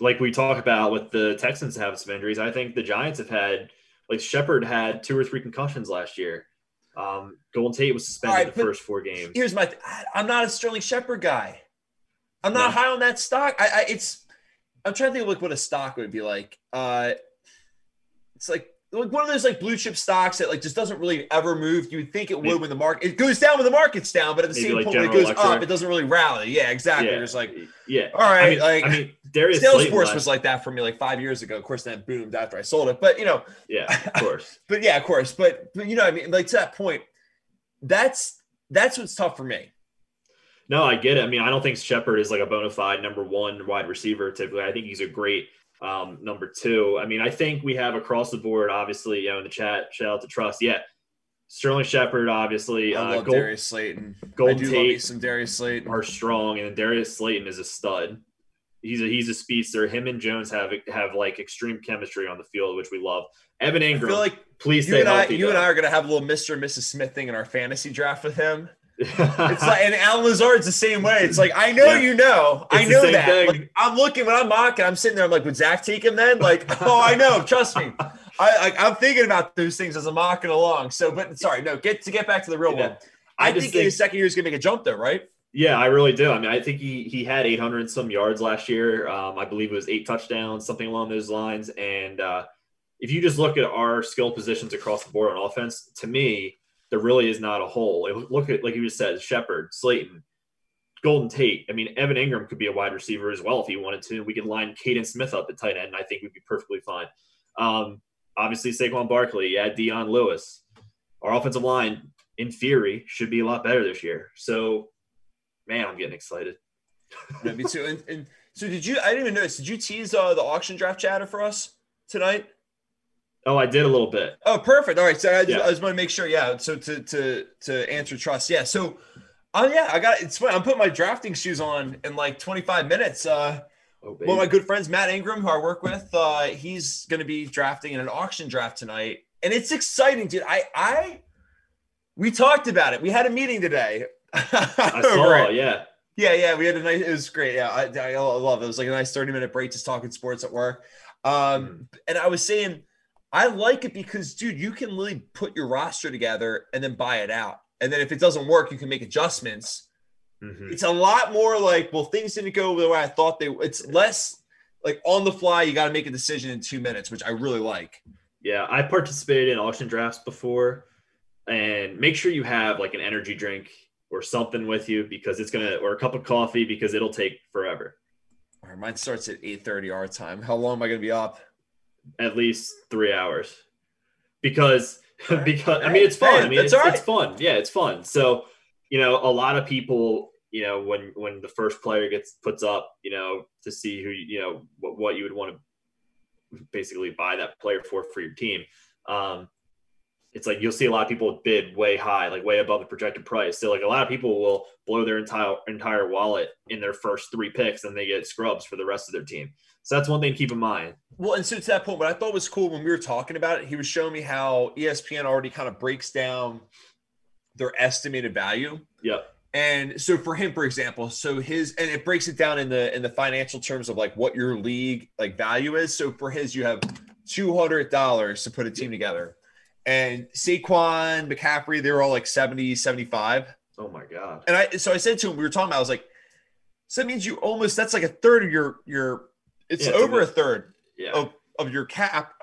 like we talk about with the Texans having some injuries. I think the Giants have had like Shepard had two or three concussions last year. Um, Golden Tate was suspended right, the first four games. Here's my: th- I'm not a Sterling Shepard guy. I'm not no. high on that stock. I, I, it's I'm trying to think of like what a stock would be like. Uh, it's like like one of those like blue chip stocks that like just doesn't really ever move. You would think it would when the market it goes down when the market's down, but at the Maybe same like point when it goes Electric. up, it doesn't really rally. Yeah, exactly. Yeah. It's like yeah, all right. I mean, like I mean, Darius Salesforce was like that for me like five years ago. Of course, that boomed after I sold it. But you know, yeah, of [laughs] course. but yeah, of course. But but you know, I mean, like to that point, that's that's what's tough for me. No, I get it. I mean, I don't think Shepard is like a bona fide number one wide receiver. Typically, I think he's a great um, number two. I mean, I think we have across the board, obviously, you know, in the chat, shout out to Trust. Yeah. Sterling Shepard, obviously. I uh, love Gold, Darius Slayton. Golden I Tate some Darius Slayton. Are strong, and Darius Slayton is a stud. He's a he's a speedster. Him and Jones have have like extreme chemistry on the field, which we love. Evan Engram, I feel like please you and I, you though. and I are gonna have a little Mr. and Mrs. Smith thing in our fantasy draft with him [laughs] it's like, and Allen Lazard's the same way. It's like, I know yeah. you know, it's I know that. Like, I'm looking when I'm mocking, I'm sitting there, I'm like, would Zach take him then? Like, oh, I know, trust me. [laughs] I, I am thinking about those things as I'm mocking along. So, but sorry, no, get to get back to the real yeah. one. I, I think, think in his second year he's gonna make a jump though, right? Yeah, I really do. I mean, I think he he had 800 some yards last year. Um, I believe it was eight touchdowns, something along those lines. And uh, if you just look at our skill positions across the board on offense, to me, there really is not a hole. Look at like you just said, Shepard, Slayton, Golden Tate. I mean, Evan Engram could be a wide receiver as well if he wanted to. We could line Kaden Smith up at tight end. And I think we'd be perfectly fine. Um, obviously, Saquon Barkley, yeah, Dion Lewis. Our offensive line, in theory, should be a lot better this year. So, man, I'm getting excited. [laughs] yeah, me too. And, and, so, did you? I didn't even notice. Did you tease uh, the auction draft chatter for us tonight? Oh, I did a little bit. Oh, perfect. All right. So I just, yeah. I just want to make sure. Yeah. So to to to answer trust. Yeah. So, oh uh, yeah, I got it's funny. I'm putting my drafting shoes on in like 25 minutes. Uh, oh, one of my good friends, Matt Ingram, who I work with, uh, he's going to be drafting in an auction draft tonight, and it's exciting, dude. I I we talked about it. We had a meeting today. [laughs] I saw. It. Yeah. Yeah, yeah, we had a nice. It was great. Yeah, I, I love it. It was like a nice thirty minute break just talking sports at work. Um, mm-hmm. and I was saying, I like it because, dude, you can really put your roster together and then buy it out, and then if it doesn't work, you can make adjustments. Mm-hmm. It's a lot more like, well, things didn't go the way I thought they. It's less like on the fly. You got to make a decision in two minutes, which I really like. Yeah, I participated in auction drafts before, and make sure you have like an energy drink or something with you because it's gonna or a cup of coffee because it'll take forever. All right, mine starts at eight thirty our time. How long am I gonna be up? At least three hours. Because right. [laughs] because I mean it's fun. Hey, I mean it's, right. it's fun. Yeah, it's fun. So you know a lot of people you know when when the first player gets puts up you know to see who you know what, what you would want to basically buy that player for for your team um it's like you'll see a lot of people bid way high, like way above the projected price. So like a lot of people will blow their entire entire wallet in their first three picks and they get scrubs for the rest of their team. So that's one thing to keep in mind. Well, and so to that point, what I thought was cool when we were talking about it, he was showing me how ESPN already kind of breaks down their estimated value. Yep. And so for him, for example, so his and it breaks it down in the in the financial terms of like what your league like value is. So for his, you have two hundred dollars to put a team together and Saquon, McCaffrey, they were all like 70, 75. Oh my God. And I so I said to him, we were talking about, I was like, so that means you almost that's like a third of your your it's yeah, over a, a third yeah. of, of your cap.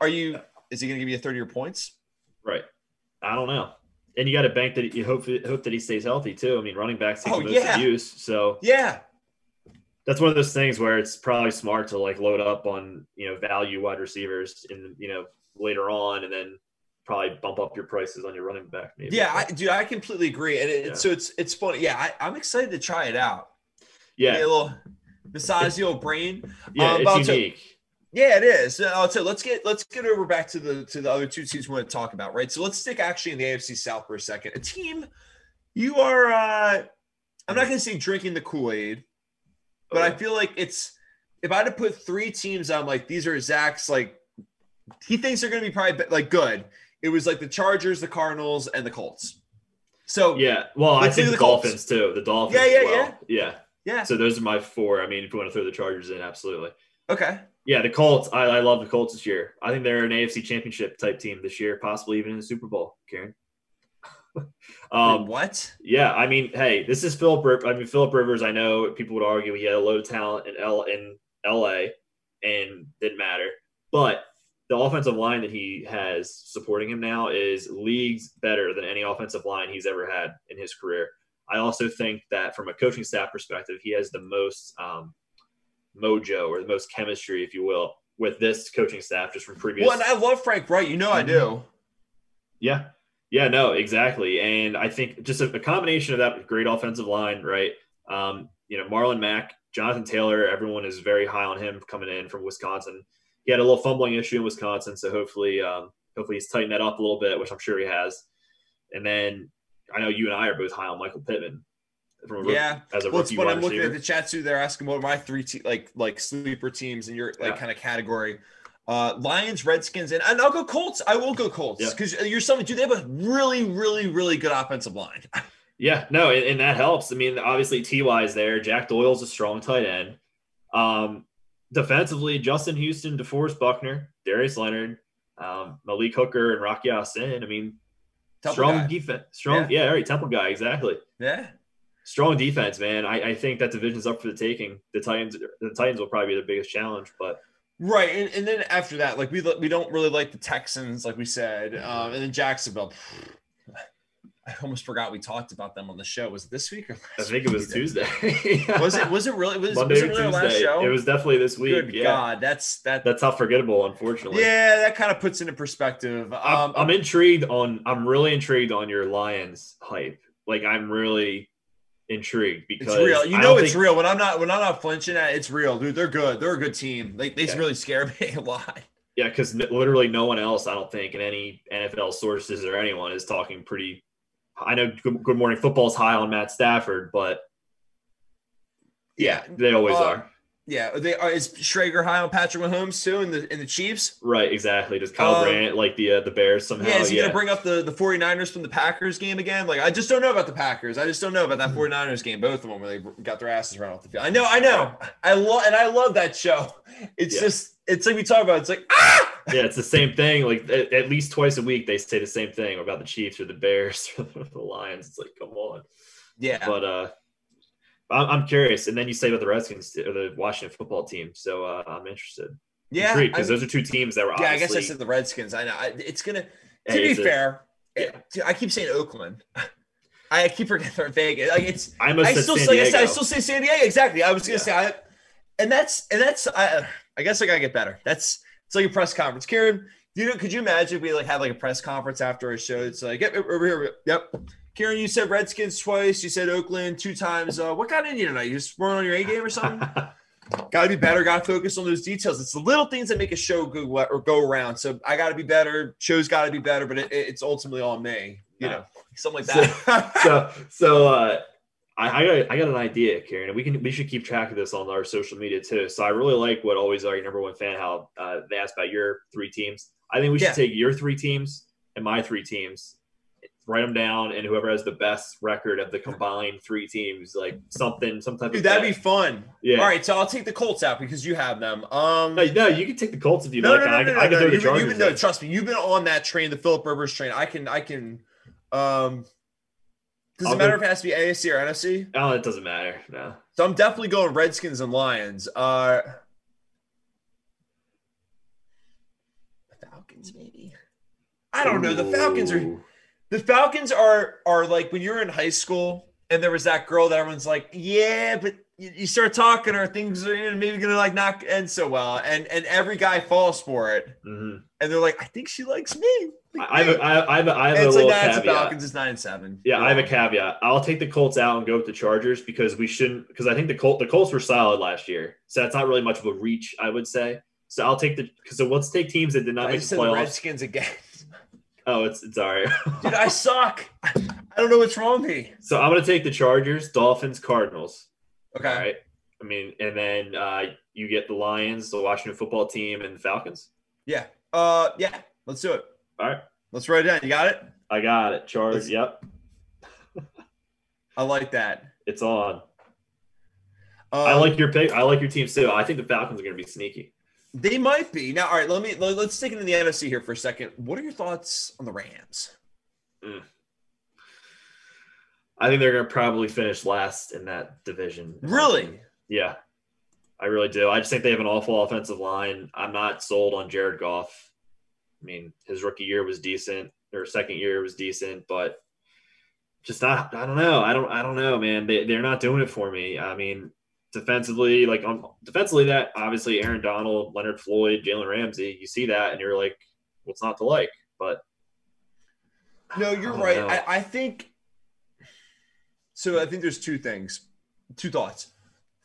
Are you is he gonna give you a third of your points? Right. I don't know. And you got to bank that you hope hope that he stays healthy too. I mean, running backs take oh, most yeah. use, so yeah, that's one of those things where it's probably smart to like load up on you know value wide receivers in you know later on, and then probably bump up your prices on your running back. Maybe. Yeah, I, dude, I completely agree, and it, yeah. so it's it's funny. Yeah, I, am excited to try it out. Yeah, a little besides the old brain. Yeah, um, it's unique. Yeah, it is. Uh, so let's get let's get over back to the to the other two teams we want to talk about, right? So let's stick actually in the AFC South for a second. A team you are. uh I'm not going to say drinking the Kool Aid, but okay. I feel like it's if I had to put three teams, I'm like these are Zach's like he thinks they're going to be probably like good it was like the Chargers, the Cardinals, and the Colts. So yeah, well, I think the, the Dolphins too. The Dolphins, yeah, yeah, well. yeah, yeah, yeah. So those are my four. I mean, if you want to throw the Chargers in, absolutely. Okay. Yeah, the Colts. I, I love the Colts this year. I think they're an AFC Championship type team this year, possibly even in the Super Bowl. Kieran. [laughs] um, what? Yeah, I mean, hey, this is Philip. I mean, Philip Rivers. I know people would argue he had a load of talent in L in L.A. and didn't matter, but the offensive line that he has supporting him now is leagues better than any offensive line he's ever had in his career. I also think that from a coaching staff perspective, he has the most um, mojo or the most chemistry, if you will, with this coaching staff just from previous. Well, and I love Frank Reich. You know, I do. Mm-hmm. Yeah. Yeah, no, exactly. And I think just a, a combination of that great offensive line, right? Um, you know, Marlon Mack, Jonathan Taylor, everyone is very high on him coming in from Wisconsin he had a little fumbling issue in Wisconsin, so hopefully, um, hopefully he's tightened that up a little bit, which I'm sure he has. And then I know you and I are both high on Michael Pittman. yeah, as a well, rookie when I'm looking at the chat too, they're asking what are my three te- like like sleeper teams in your like yeah. kind of category. Uh, Lions, Redskins, and, and I'll go Colts. I will go Colts because yeah. you're something. Dude, they have a really, really, really good offensive line. [laughs] yeah, no, and, and, that helps. I mean, obviously Ty is there. Jack Doyle's a strong tight end. Um, defensively, Justin Houston, DeForest Buckner, Darius Leonard, um, Malik Hooker, and Rock Ya-Sin. I mean, Temple strong guy. defense. Strong, yeah. yeah, all right, Temple guy, exactly. Yeah. Strong defense, man. I, I think that division's up for the taking. The Titans, the Titans will probably be the biggest challenge, but right. And, and then after that, like we we don't really like the Texans, like we said, um, and then Jacksonville. I almost forgot we talked about them on the show. Was it this week or last I think it was week? Tuesday. [laughs] Was it? Was it really? Was, Monday was it really last show? It was definitely this week. Good yeah. God, that's that. That's how forgettable, unfortunately. yeah, that kind of puts into perspective. I'm, Um, I'm intrigued on. I'm really intrigued on your Lions hype. Like I'm really intrigued because it's real. You know, it's think- real. When I'm not when I'm not flinching at, it, it's real, dude. They're good. They're a good team. They they Yeah. really scare [laughs] me a lot. Yeah, because literally no one else, I don't think, in any NFL sources or anyone is talking pretty. I know Good Morning Football is high on Matt Stafford, but Yeah, they always Uh, are. yeah. They are. Is Schrager high on Patrick Mahomes too in the in the Chiefs? Right, exactly. Does Kyle um, Brandt like the uh, the Bears somehow? Yeah, is he going to bring up the, the 49ers from the Packers game again? Like, I just don't know about the Packers. I just don't know about that 49ers game. Both of them where they got their asses run off the field. I know, I know. I love, and I love that show. It's Yeah. just, it's like we talk about. It's like, ah! Yeah, it's the same thing. Like at, at least twice a week, they say the same thing about the Chiefs or the Bears [laughs] or the Lions. It's like, come on. Yeah. But uh, I'm, I'm curious. And then you say about the Redskins or the Washington football team. So uh, I'm interested. yeah. because those are two teams that were. yeah, I guess I said the Redskins. I know. I, it's going to, to Hey, be it's a- fair, yeah. it- I keep saying Oakland. [laughs] I keep forgetting they're in Vegas. Like, it's, I almost I still, San like I, said, I still say San Diego. Exactly. I was gonna Yeah. say, I, and that's and that's. I, I guess I gotta get better. That's it's like a press conference. Kieran, you know, could you imagine if we like had like a press conference after a show? It's like, yep, over here. Yep. Kieran, you said Redskins twice. You said Oakland two times. Uh, what got in you tonight? You just weren't on your A game or something? [laughs] got to be better. Got to focus on those details. It's the little things that make a show go or go around. So I got to be better. Show's got to be better, but it, it's ultimately on me. You know, something like that. [laughs] so so uh I, I got I got an idea, Kieran, and we can we should keep track of this on our social media too. So I really like what always are your number one fan how uh, they asked about your three teams. I think we should Yeah. take your three teams and my three teams, write them down, and whoever has the best record of the combined three teams, like something, some type Dude, of that'd be fun. yeah. All right, so I'll take the Colts out because you have them. Um, No, no, you can take the Colts if you no, like. no, no, I, no, can- no, I can no. throw the You've you've been, no, trust me, you've been on that train, the Philip Rivers train. I can, I can. Um, does it matter go- if it has to be AFC or NFC? Oh, it doesn't matter. No. So I'm definitely going Redskins and Lions. Uh, the Falcons, maybe. I don't know. The Falcons are the Falcons are are like when you're in high school and there was that girl that everyone's like, yeah, but you, you start talking or things are maybe gonna like not end so well, and and every guy falls for it, Mhm. and they're like, I think she likes me. Like, I I have a, I have a, I have a, I have and a it's like little nah, it's the caveat. Falcons is nine and seven. Yeah, I have a caveat. I'll take the Colts out and go with the Chargers because we shouldn't because I think the Colt the Colts were solid last year. So that's not really much of a reach, I would say. So I'll take the because so let's take teams that did not I make just the said the playoffs. Redskins again. [laughs] Oh, it's it's all right. [laughs] Dude, I suck. I don't know what's wrong with me. so I'm gonna take the Chargers, Dolphins, Cardinals. Okay. All right. I mean, and then uh, you get the Lions, the Washington football team, and the Falcons. Yeah. Uh. Yeah. Let's do it. All right. Let's write it down. You got it. I got it. Chargers. Let's- Yep. I like that. It's on. Um, I like your pick. I like your team too. I think the Falcons are gonna be sneaky. They might be now. All right. Let me let, let's take it in the NFC here for a second. What are your thoughts on the Rams? I think they're gonna probably finish last in that division. Really? Yeah, I really do. I just think they have an awful offensive line. I'm not sold on Jared Goff. I mean, his rookie year was decent, or second year was decent, but just not. I don't know. I don't. I don't know, man. They they're not doing it for me. I mean, defensively, like on defensively, that obviously Aaron Donald, Leonard Floyd, Jalen Ramsey. You see that, and you're like, what's not to like? But No, you're I right. I, I think so. I think there's two things, two thoughts,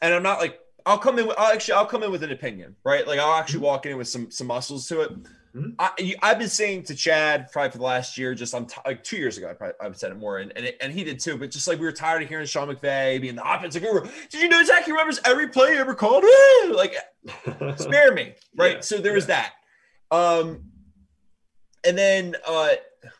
and I'm not like I'll come in. With, I'll actually I'll come in with an opinion, right? Like I'll actually mm-hmm. walk in with some some muscles to it. Mhm. I, I've been saying to Chad probably for the last year, just I'm t- like two years ago. I probably I've said it more, and and, it, and he did too. But just like we were tired of hearing Sean McVay being the offensive guru. Did you know Zach? He remembers every play he ever called. Woo! Like [laughs] spare me right Yeah, so there was that um and then uh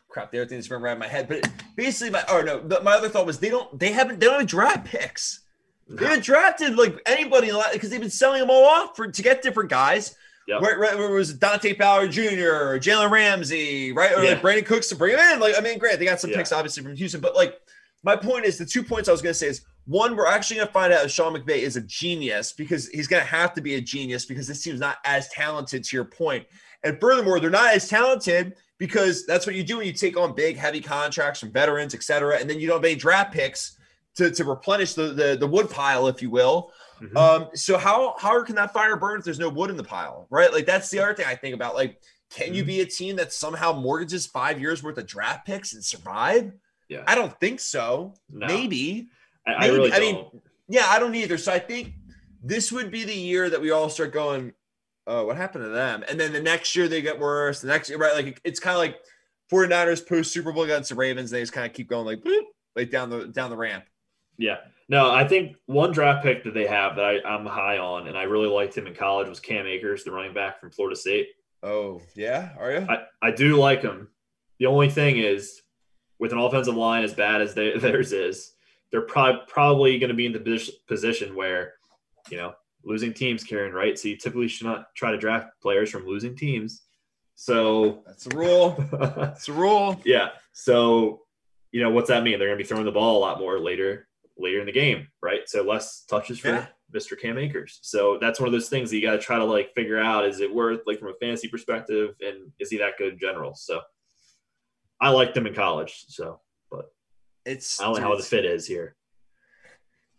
crap the other thing that's around my head but basically my oh no but my other thought was they don't they haven't they don't have draft picks they [laughs] haven't drafted like anybody because they've been selling them all off for to get different guys Yep. Where, where, where was Dante Fowler Jr. or Jalen Ramsey, right? Or Yeah. like Brandin Cooks to bring him in. Like, I mean, great, they got some Yeah. picks obviously from Houston, but like my point is the two points I was going to say is one, we're actually going to find out if Sean McVay is a genius because he's going to have to be a genius because this team's not as talented to your point. And furthermore, they're not as talented because that's what you do when you take on big, heavy contracts from veterans, et cetera, and then you don't have any draft picks to, to replenish the, the the wood pile, if you will. Mhm. Um, so how how can that fire burn if there's no wood in the pile, right? Like that's the other thing I think about. Like, can you Mhm. be a team that somehow mortgages five years worth of draft picks and survive? Yeah. I don't think so. No. Maybe. I, I maybe- really I don't. mean, Yeah, I don't either. So I think this would be the year that we all start going, oh, what happened to them? And then the next year they get worse. The next year, right? Like it's kind of like 49ers post Super Bowl against the Ravens. They just kind of keep going like boop, like down the down the ramp. Yeah. No, I think one draft pick that they have that I, I'm high on, and I really liked him in college, was Cam Akers, the running back from Florida State. Oh, yeah. Are you? I, I do like him. The only thing is, with an offensive line as bad as they, [laughs] theirs is, they're probably probably going to be in the position where, you know, losing teams, Kieran, right? So you typically should not try to draft players from losing teams. So, That's a rule. [laughs] That's the rule. yeah. So, you know, what's that mean? They're going to be throwing the ball a lot more later later in the game, right? So less touches for Yeah. Mr. Cam Akers. So that's one of those things that you got to try to like figure out: is it worth like from a fantasy perspective, and is he that good in general? So I liked him in college. So but It's I don't know how the fit is here.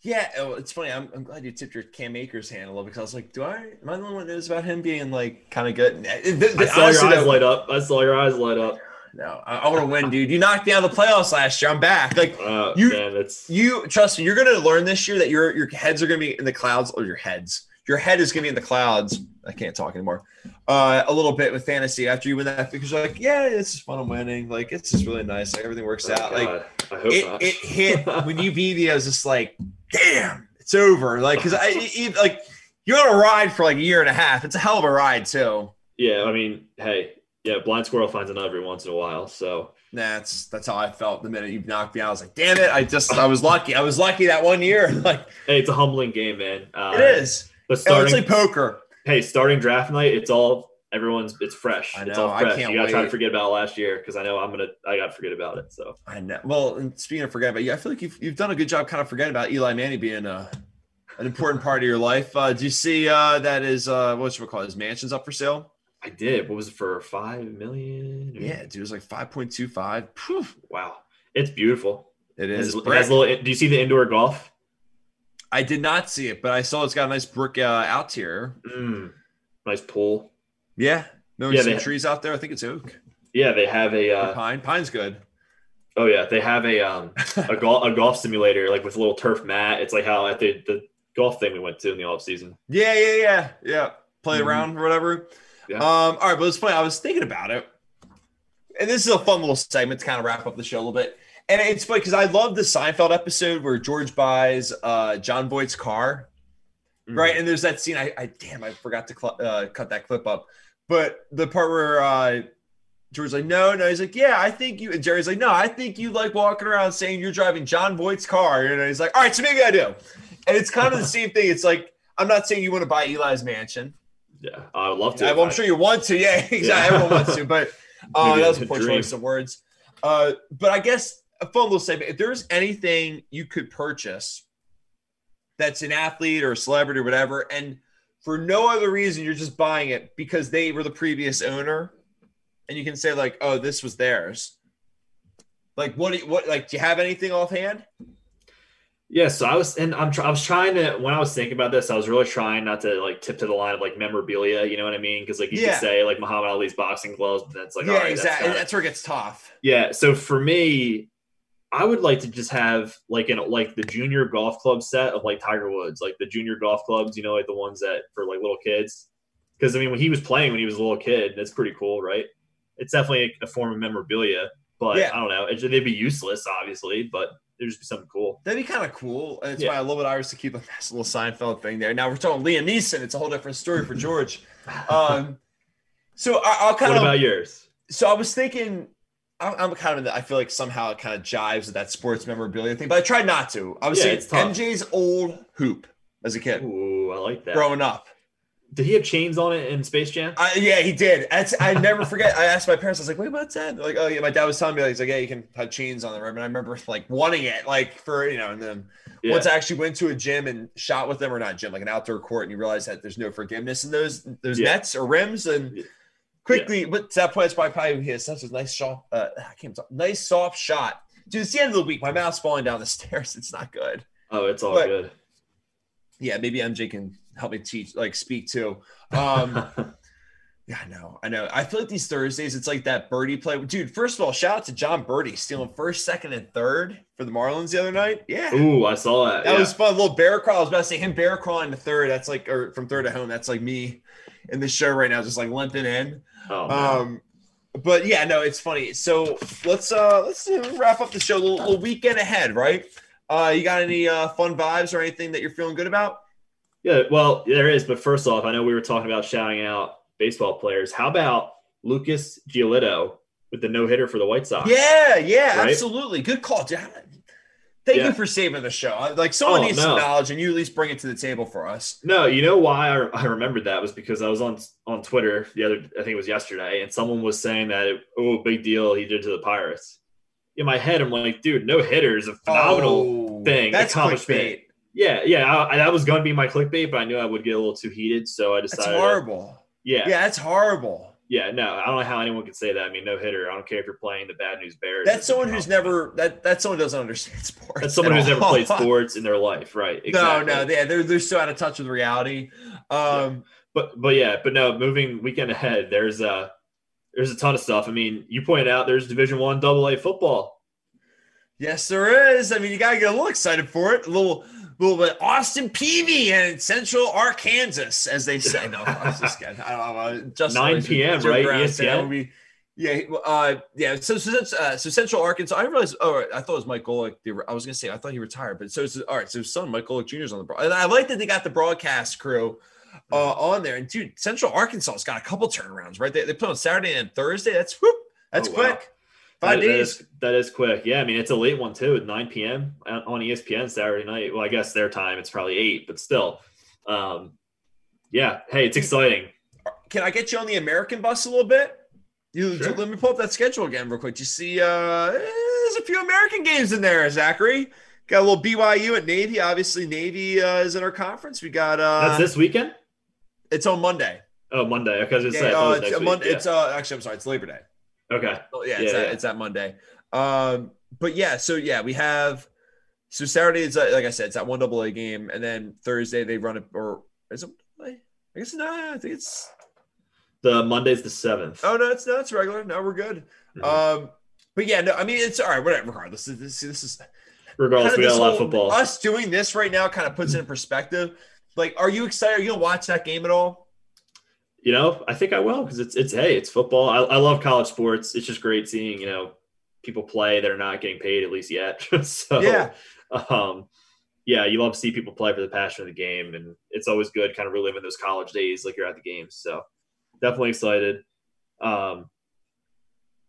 Yeah, oh, it's funny. I'm, I'm glad you tipped your Cam Akers hand a little because I was like, do I am I the only one that knows about him being like kind of good? I saw honestly, your eyes light up. I saw your eyes light up. No, I, I want to win, dude. You knocked me out of the playoffs last year. I'm back. Like Uh, You- man, it's you, trust me, you're gonna learn this year that your your heads are gonna be in the clouds, or your heads, your head is gonna be in the clouds. I can't talk anymore. Uh, a little bit with fantasy after you win that because you're like, yeah, this is fun. I'm winning. Like it's just really nice. Like everything works oh, out. Like God. I hope it, not. it hit [laughs] when you beat me. I was just like, damn, it's over. Like, cause I, it- like, you're on a ride for like a year and a half. It's a hell of a ride too. yeah, I mean, hey, yeah, blind squirrel finds a nut every once in a while. So That's that's how I felt the minute you knocked me out. I was like, damn it! I just I was lucky. I was lucky that one year. [laughs] Like hey, it's a humbling game, man. Uh, it is. But starting, it's like poker. hey, starting draft night, it's all everyone's. It's fresh. I It's know, all I fresh. can't you gotta try to forget about last year because I know I'm gonna. I gotta forget about it. So I know. Well, and speaking of forgetting about you, I feel like you've you've done a good job kind of forgetting about Eli Manning being a an important part of your life. Uh, do you see uh, that is uh, what's it called? His mansion's up for sale. I did. What was it for? Five million? Yeah, dude, it was like five point two five. Wow, it's beautiful. It is. it has little. Do you see the indoor golf? I did not see it, but I saw it's got a nice brick uh, out here. Mm, nice pool. Yeah, no Yeah, some trees out there. I think it's oak. Yeah, they have a. Uh, pine. Pine's good. oh yeah, they have a um [laughs] a golf a golf simulator like with a little turf mat. It's like how at the the golf thing we went to in the off season. Yeah, yeah, yeah, yeah. Play Mhm. around or whatever. Yeah. Um. All right, but it's funny. I was thinking about it, and this is a fun little segment to kind of wrap up the show a little bit. And it's funny because I love the Seinfeld episode where George buys uh, Jon Voight's car, Mm-hmm. right? And there's that scene. I, I damn, I forgot to cl- uh, cut that clip up. But the part where uh, George's like, no, no, he's like, yeah, I think you. And Jerry's like, no, I think you like walking around saying you're driving Jon Voight's car. And he's like, all right, so maybe I do. And it's kind of the [laughs] same thing. It's like, I'm not saying you want to buy Eli's mansion. Yeah, I would love to. If well, I'm I- sure you want to. Yeah, [laughs] exactly. Yeah. Everyone wants to, but [laughs] uh, that was a poor dream. choice of words. Uh, but I guess a fun little segment. If there's anything you could purchase that's an athlete or a celebrity or whatever, and for no other reason, you're just buying it because they were the previous owner, and you can say like, "Oh, this was theirs." Like, what? Do you, what? Like, do you have anything offhand? Yeah, so I was, and I'm, I was trying to when I was thinking about this, I was really trying not to like tip to the line of like memorabilia. You know what I mean? Because like you Yeah. could say like Muhammad Ali's boxing gloves, but that's like yeah, right, exactly. That's That's, where it gets tough. yeah. So for me, I would like to just have like an like the junior golf club set of like Tiger Woods, like the junior golf clubs. You know, like the ones that for like little kids. Because I mean, when he was playing when he was a little kid, that's pretty cool, right? It's definitely a, a form of memorabilia, but Yeah. I don't know. It, they'd be useless, obviously, but there'd just be something cool. That'd be kind of cool. And it's Yeah. why I love it Irish to keep a nice little Seinfeld thing there. Now we're talking Liam Neeson. It's a whole different story for [laughs] George. Um, so I, I'll kind what of. about yours? so I was thinking. I'm I'm kind of. in the- I feel like somehow it kind of jives with that sports memorabilia thing, but I tried not to. I was Yeah, saying it's. MJ's old hoop as a kid Ooh, I like that. growing up. Did he have chains on it in Space Jam? I, yeah, he did. That's, I never forget. I asked my parents. I was like, "Wait, what's that?" They're like, "Oh yeah." My dad was telling me like, he's like, "Yeah, you can have chains on there." And I remember like wanting it, like for you know, and then Yeah. once I actually went to a gym and shot with them, or not gym, like an outdoor court, and you realize that there's no forgiveness in those those Yeah. nets or rims, and Yeah. quickly, but to that point, it's probably probably he has such a nice shot. Uh, I can't talk. Nice soft shot. Dude, it's the end of the week. My mouth's falling down the [laughs] stairs. It's not good. Oh, it's all But- good. Yeah, maybe MJ can help me teach, like speak to. Um, [laughs] yeah, I know, I know. I feel like these Thursdays, it's like that birdie play. Dude, first of all, shout out to Jon Berti stealing first, second, and third for the Marlins the other night. Yeah. Ooh, I saw that. That yeah. was fun. A little bear crawl. I was about to say him bear crawling to third. That's like, or from third to home. That's like me in the show right now, just like limping in. oh, man. Um, but yeah, no, it's funny. So let's uh let's uh, wrap up the show. A little, little weekend ahead, right? Uh, you got any uh fun vibes or anything that you're feeling good about? Yeah, well, there is. But first off, I know we were talking about shouting out baseball players. How about Lucas Giolito with the no hitter for the White Sox? Yeah, yeah, Right? absolutely. Good call. Dude, Thank Yeah. you for saving the show. Like someone Oh, needs no. some knowledge, and you at least bring it to the table for us. No, you know why I, I remembered that was because I was on on Twitter the other I think it was yesterday, and someone was saying that it, oh big deal he did to the Pirates. In my head, I'm like, dude, no hitter is a phenomenal. Oh, thing, That's clickbait. Yeah, yeah, I, that was going to be my clickbait, but I knew I would get a little too heated, so I decided. That's horrible. Yeah, Yeah, that's horrible. yeah, no, I don't know how anyone could say that. I mean, no hitter. I don't care if you're playing the Bad News Bears. That's someone who's never that that's someone who doesn't understand [laughs] sports. That's someone who's never played [laughs] sports in their life, right? Exactly. No, no, they, they're they're so out of touch with reality. Um, But but yeah, but no. Moving weekend ahead, there's a there's a ton of stuff. I mean, you pointed out there's Division One Double A football. yes, there is. I mean, you gotta get a little excited for it. A little, little but Austin Peavy and Central Arkansas, as they say. No, I was just [laughs] kidding. I don't know. Just 9 p.m., right? E ESPN? yeah, uh, yeah. So, so, that's, uh, so Central Arkansas. I didn't realize. Oh, I thought it was Mike Golic. I was gonna say I thought he retired, but so it's all right. So his son Mike Golic Jr. is on the. broad- And I like that they got the broadcast crew uh, on there. And dude, Central Arkansas's got a couple turnarounds, right? They, they play on Saturday and Thursday. That's whoop. That's Oh, wow. Quick. Five That- that days. is- that is quick. Yeah, I mean it's a late one too, at 9 p.m. on on ESPN Saturday night. Well, I guess their time it's probably eight, but still. Um, yeah. Hey, it's exciting. Can I get you on the American bus a little bit? You Sure. let me pull up that schedule again real quick. You see, uh, there's a few American games in there, Zachary. Got a little BYU at Navy. Obviously, Navy uh, is in our conference. We got uh, That's this weekend. it's on Monday. Oh, Monday. Okay, I was gonna Yeah, say. Uh, it's, next week. Mon- Yeah. it's uh, actually, I'm sorry, it's Labor Day. Okay. Oh, yeah, Yeah, it's, that, it's that Monday. Um, but yeah, so yeah, we have so Saturday is uh, like I said, it's that one double A game, and then Thursday they run it or is it? I guess no, I think it's The Monday's the seventh. oh no, it's no, it's regular. No, we're good. Mhm. Um, but yeah, no, I mean it's all right. Whatever. Regardless, this this, this is Regardless, kind we of got this a lot of football. Us doing this right now kind of puts it in perspective. Like, are you excited? Are you gonna watch that game at all? You know, I think I will because it's it's hey, it's football. I, I love college sports. It's just great seeing you know people play that are not getting paid at least yet. [laughs] so Yeah. um, yeah, you love to see people play for the passion of the game, and it's always good kind of reliving those college days like you're at the games. So definitely excited. Um,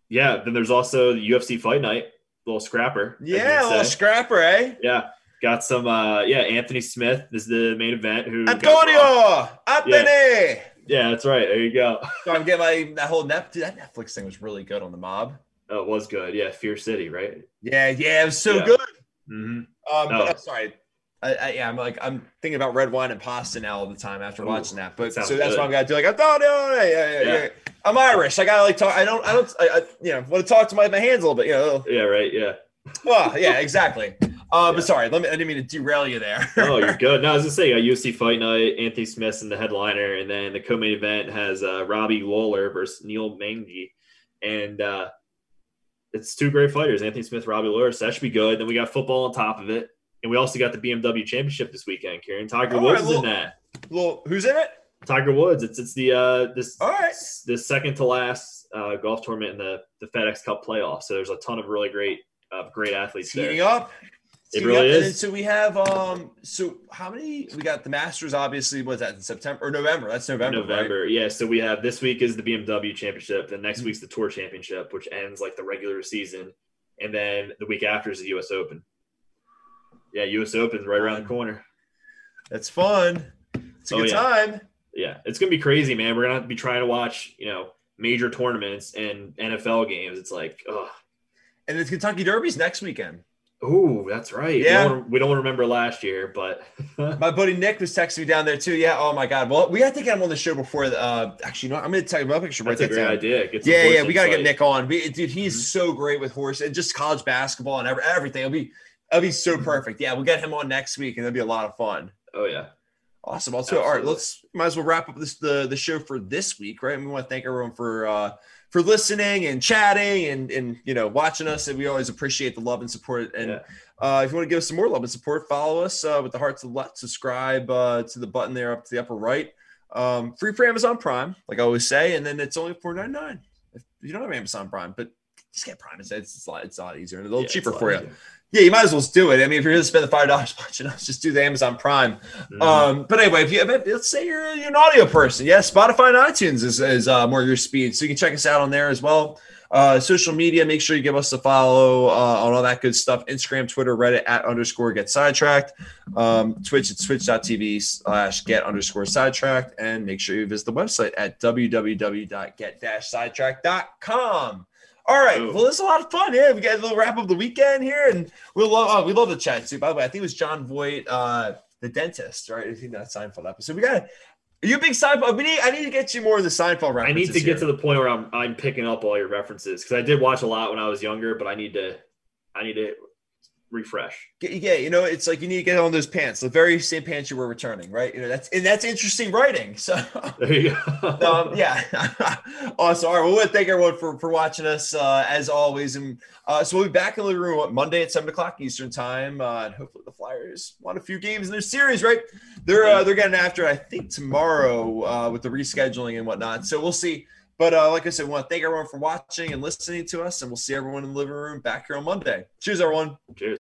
yeah, then there's also the UFC fight night, little scrapper. Yeah, a little scrapper, eh? yeah, got some. Uh, yeah, Anthony Smith is the main event. Who Antonio. Anthony. Yeah, that's right. There you go. So I'm getting my that whole net. Dude, that Netflix thing was really good on the mob. Oh, it was good. Yeah, Fear City, right? Yeah, yeah, it was so Yeah. good. Mm-hmm. Um, Oh. but I'm sorry. I, I, yeah, I'm like I'm thinking about red wine and pasta now all the time after Ooh, watching that. But so that's good. what I'm gonna do. Like Antonio, yeah, yeah, yeah, Yeah. yeah. I'm Irish. I gotta like talk. I don't. I don't. I, I you know want to talk to my, my hands a little bit. You know. Yeah, right. Yeah. Well, yeah, exactly. Uh, Yeah. But sorry, let me. I didn't mean to derail you there. Oh, you're [laughs] good. No, I was gonna say, you got UFC Fight Night, Anthony Smith's in the headliner, and then the co-main event has uh, Robbie Lawler versus Neil Magny, and uh, it's two great fighters, Anthony Smith, Robbie Lawler. So that should be good. Then we got football on top of it, and we also got the BMW Championship this weekend. Kieran Tiger All Woods right, is in that. well, who's in it? Tiger Woods. It's it's the uh, this All right. the second to last uh, golf tournament in the the FedEx Cup playoff. So there's a ton of really great uh, great athletes heating up. It's It heating really is. so we have um. So how many? We got the Masters. Obviously, was that in September or November? That's November. right? November. Yeah. So we have this week is the BMW championship. Then next Mhm. week's the tour championship, which ends like the regular season. And then the week after is the US Open. Yeah, US Open's right around the corner. That's fun. It's a Oh, good yeah. time. Yeah. It's gonna be crazy, man. We're gonna be trying to watch, you know, major tournaments and NFL games. It's like, oh, And the Kentucky Derby's next weekend. Oh, that's right. Yeah. We don't, we don't remember last year, but [laughs] My buddy Nick was texting me down there too. Yeah. Oh my God. Well, we got to get him on the show before. Uh, actually, no. I'm going to tell you. I'm actually that's a great down. idea. Yeah, yeah. We got to get. Nick on. We, dude, he's Mhm. so great with horse and just college basketball and everything. It'll be, it'll be so Mhm. perfect. Yeah, we'll get him on next week, and it'll be a lot of fun. Oh yeah. Awesome. Also, all right, let's might as well wrap up this the the show for this week, right? And we want to thank everyone for uh for listening and chatting and and you know watching us. And we always appreciate the love and support. And Yeah. uh, if you want to give us some more love and support, follow us uh, with the heart to the left. Subscribe uh, to the button there up to the upper right. Um, free for Amazon Prime, like I always say, and then it's only four ninety nine. If you don't have Amazon Prime, but just get Prime. It's it's a lot, it's a lot easier and a little Yeah, cheaper for lot you. Yeah, you might as well do it. I mean, if you're going to spend the five dollars [laughs] watching us, just do the Amazon Prime. Mhm. Um, but anyway, if you let's say you're, you're an audio person, yeah, Spotify and iTunes is, is uh, more your speed, so you can check us out on there as well. Uh, social media, make sure you give us a follow uh, on all that good stuff. Instagram, Twitter, Reddit at underscore get sidetracked. Um, Twitch, at twitch.tv slash get underscore sidetracked. And make sure you visit the website at www.get-sidetracked.com. All right. Ooh. Well, this is a lot of fun. Yeah, we got a little wrap up the weekend here, and we love oh, we love the chat too. By the way, I think it was Jon Voight, uh, the dentist, right? I think that Seinfeld episode. We got. Are you a big Seinfeld? We need. I need to get you more of the Seinfeld references. I need to get to the point where I'm I'm picking up all your references because I did watch a lot when I was younger, but I need to I need to refresh. Yeah, you know, it's like you need to get on those pants, the very same pants you were returning, right? You know, that's and that's interesting writing. So. [laughs] There you go. um, yeah. [laughs] awesome. All right. Well, we want to thank everyone for, for watching us uh, as always. And uh, so we'll be back in the room what, Monday at seven o'clock Eastern time. Uh, and hopefully the Flyers won a few games in their series, right? They're uh, they're getting after it, I think tomorrow uh, with the rescheduling and whatnot. So we'll see. But uh, like I said, we want to thank everyone for watching and listening to us, and we'll see everyone in the living room back here on Monday. Cheers, everyone. Cheers.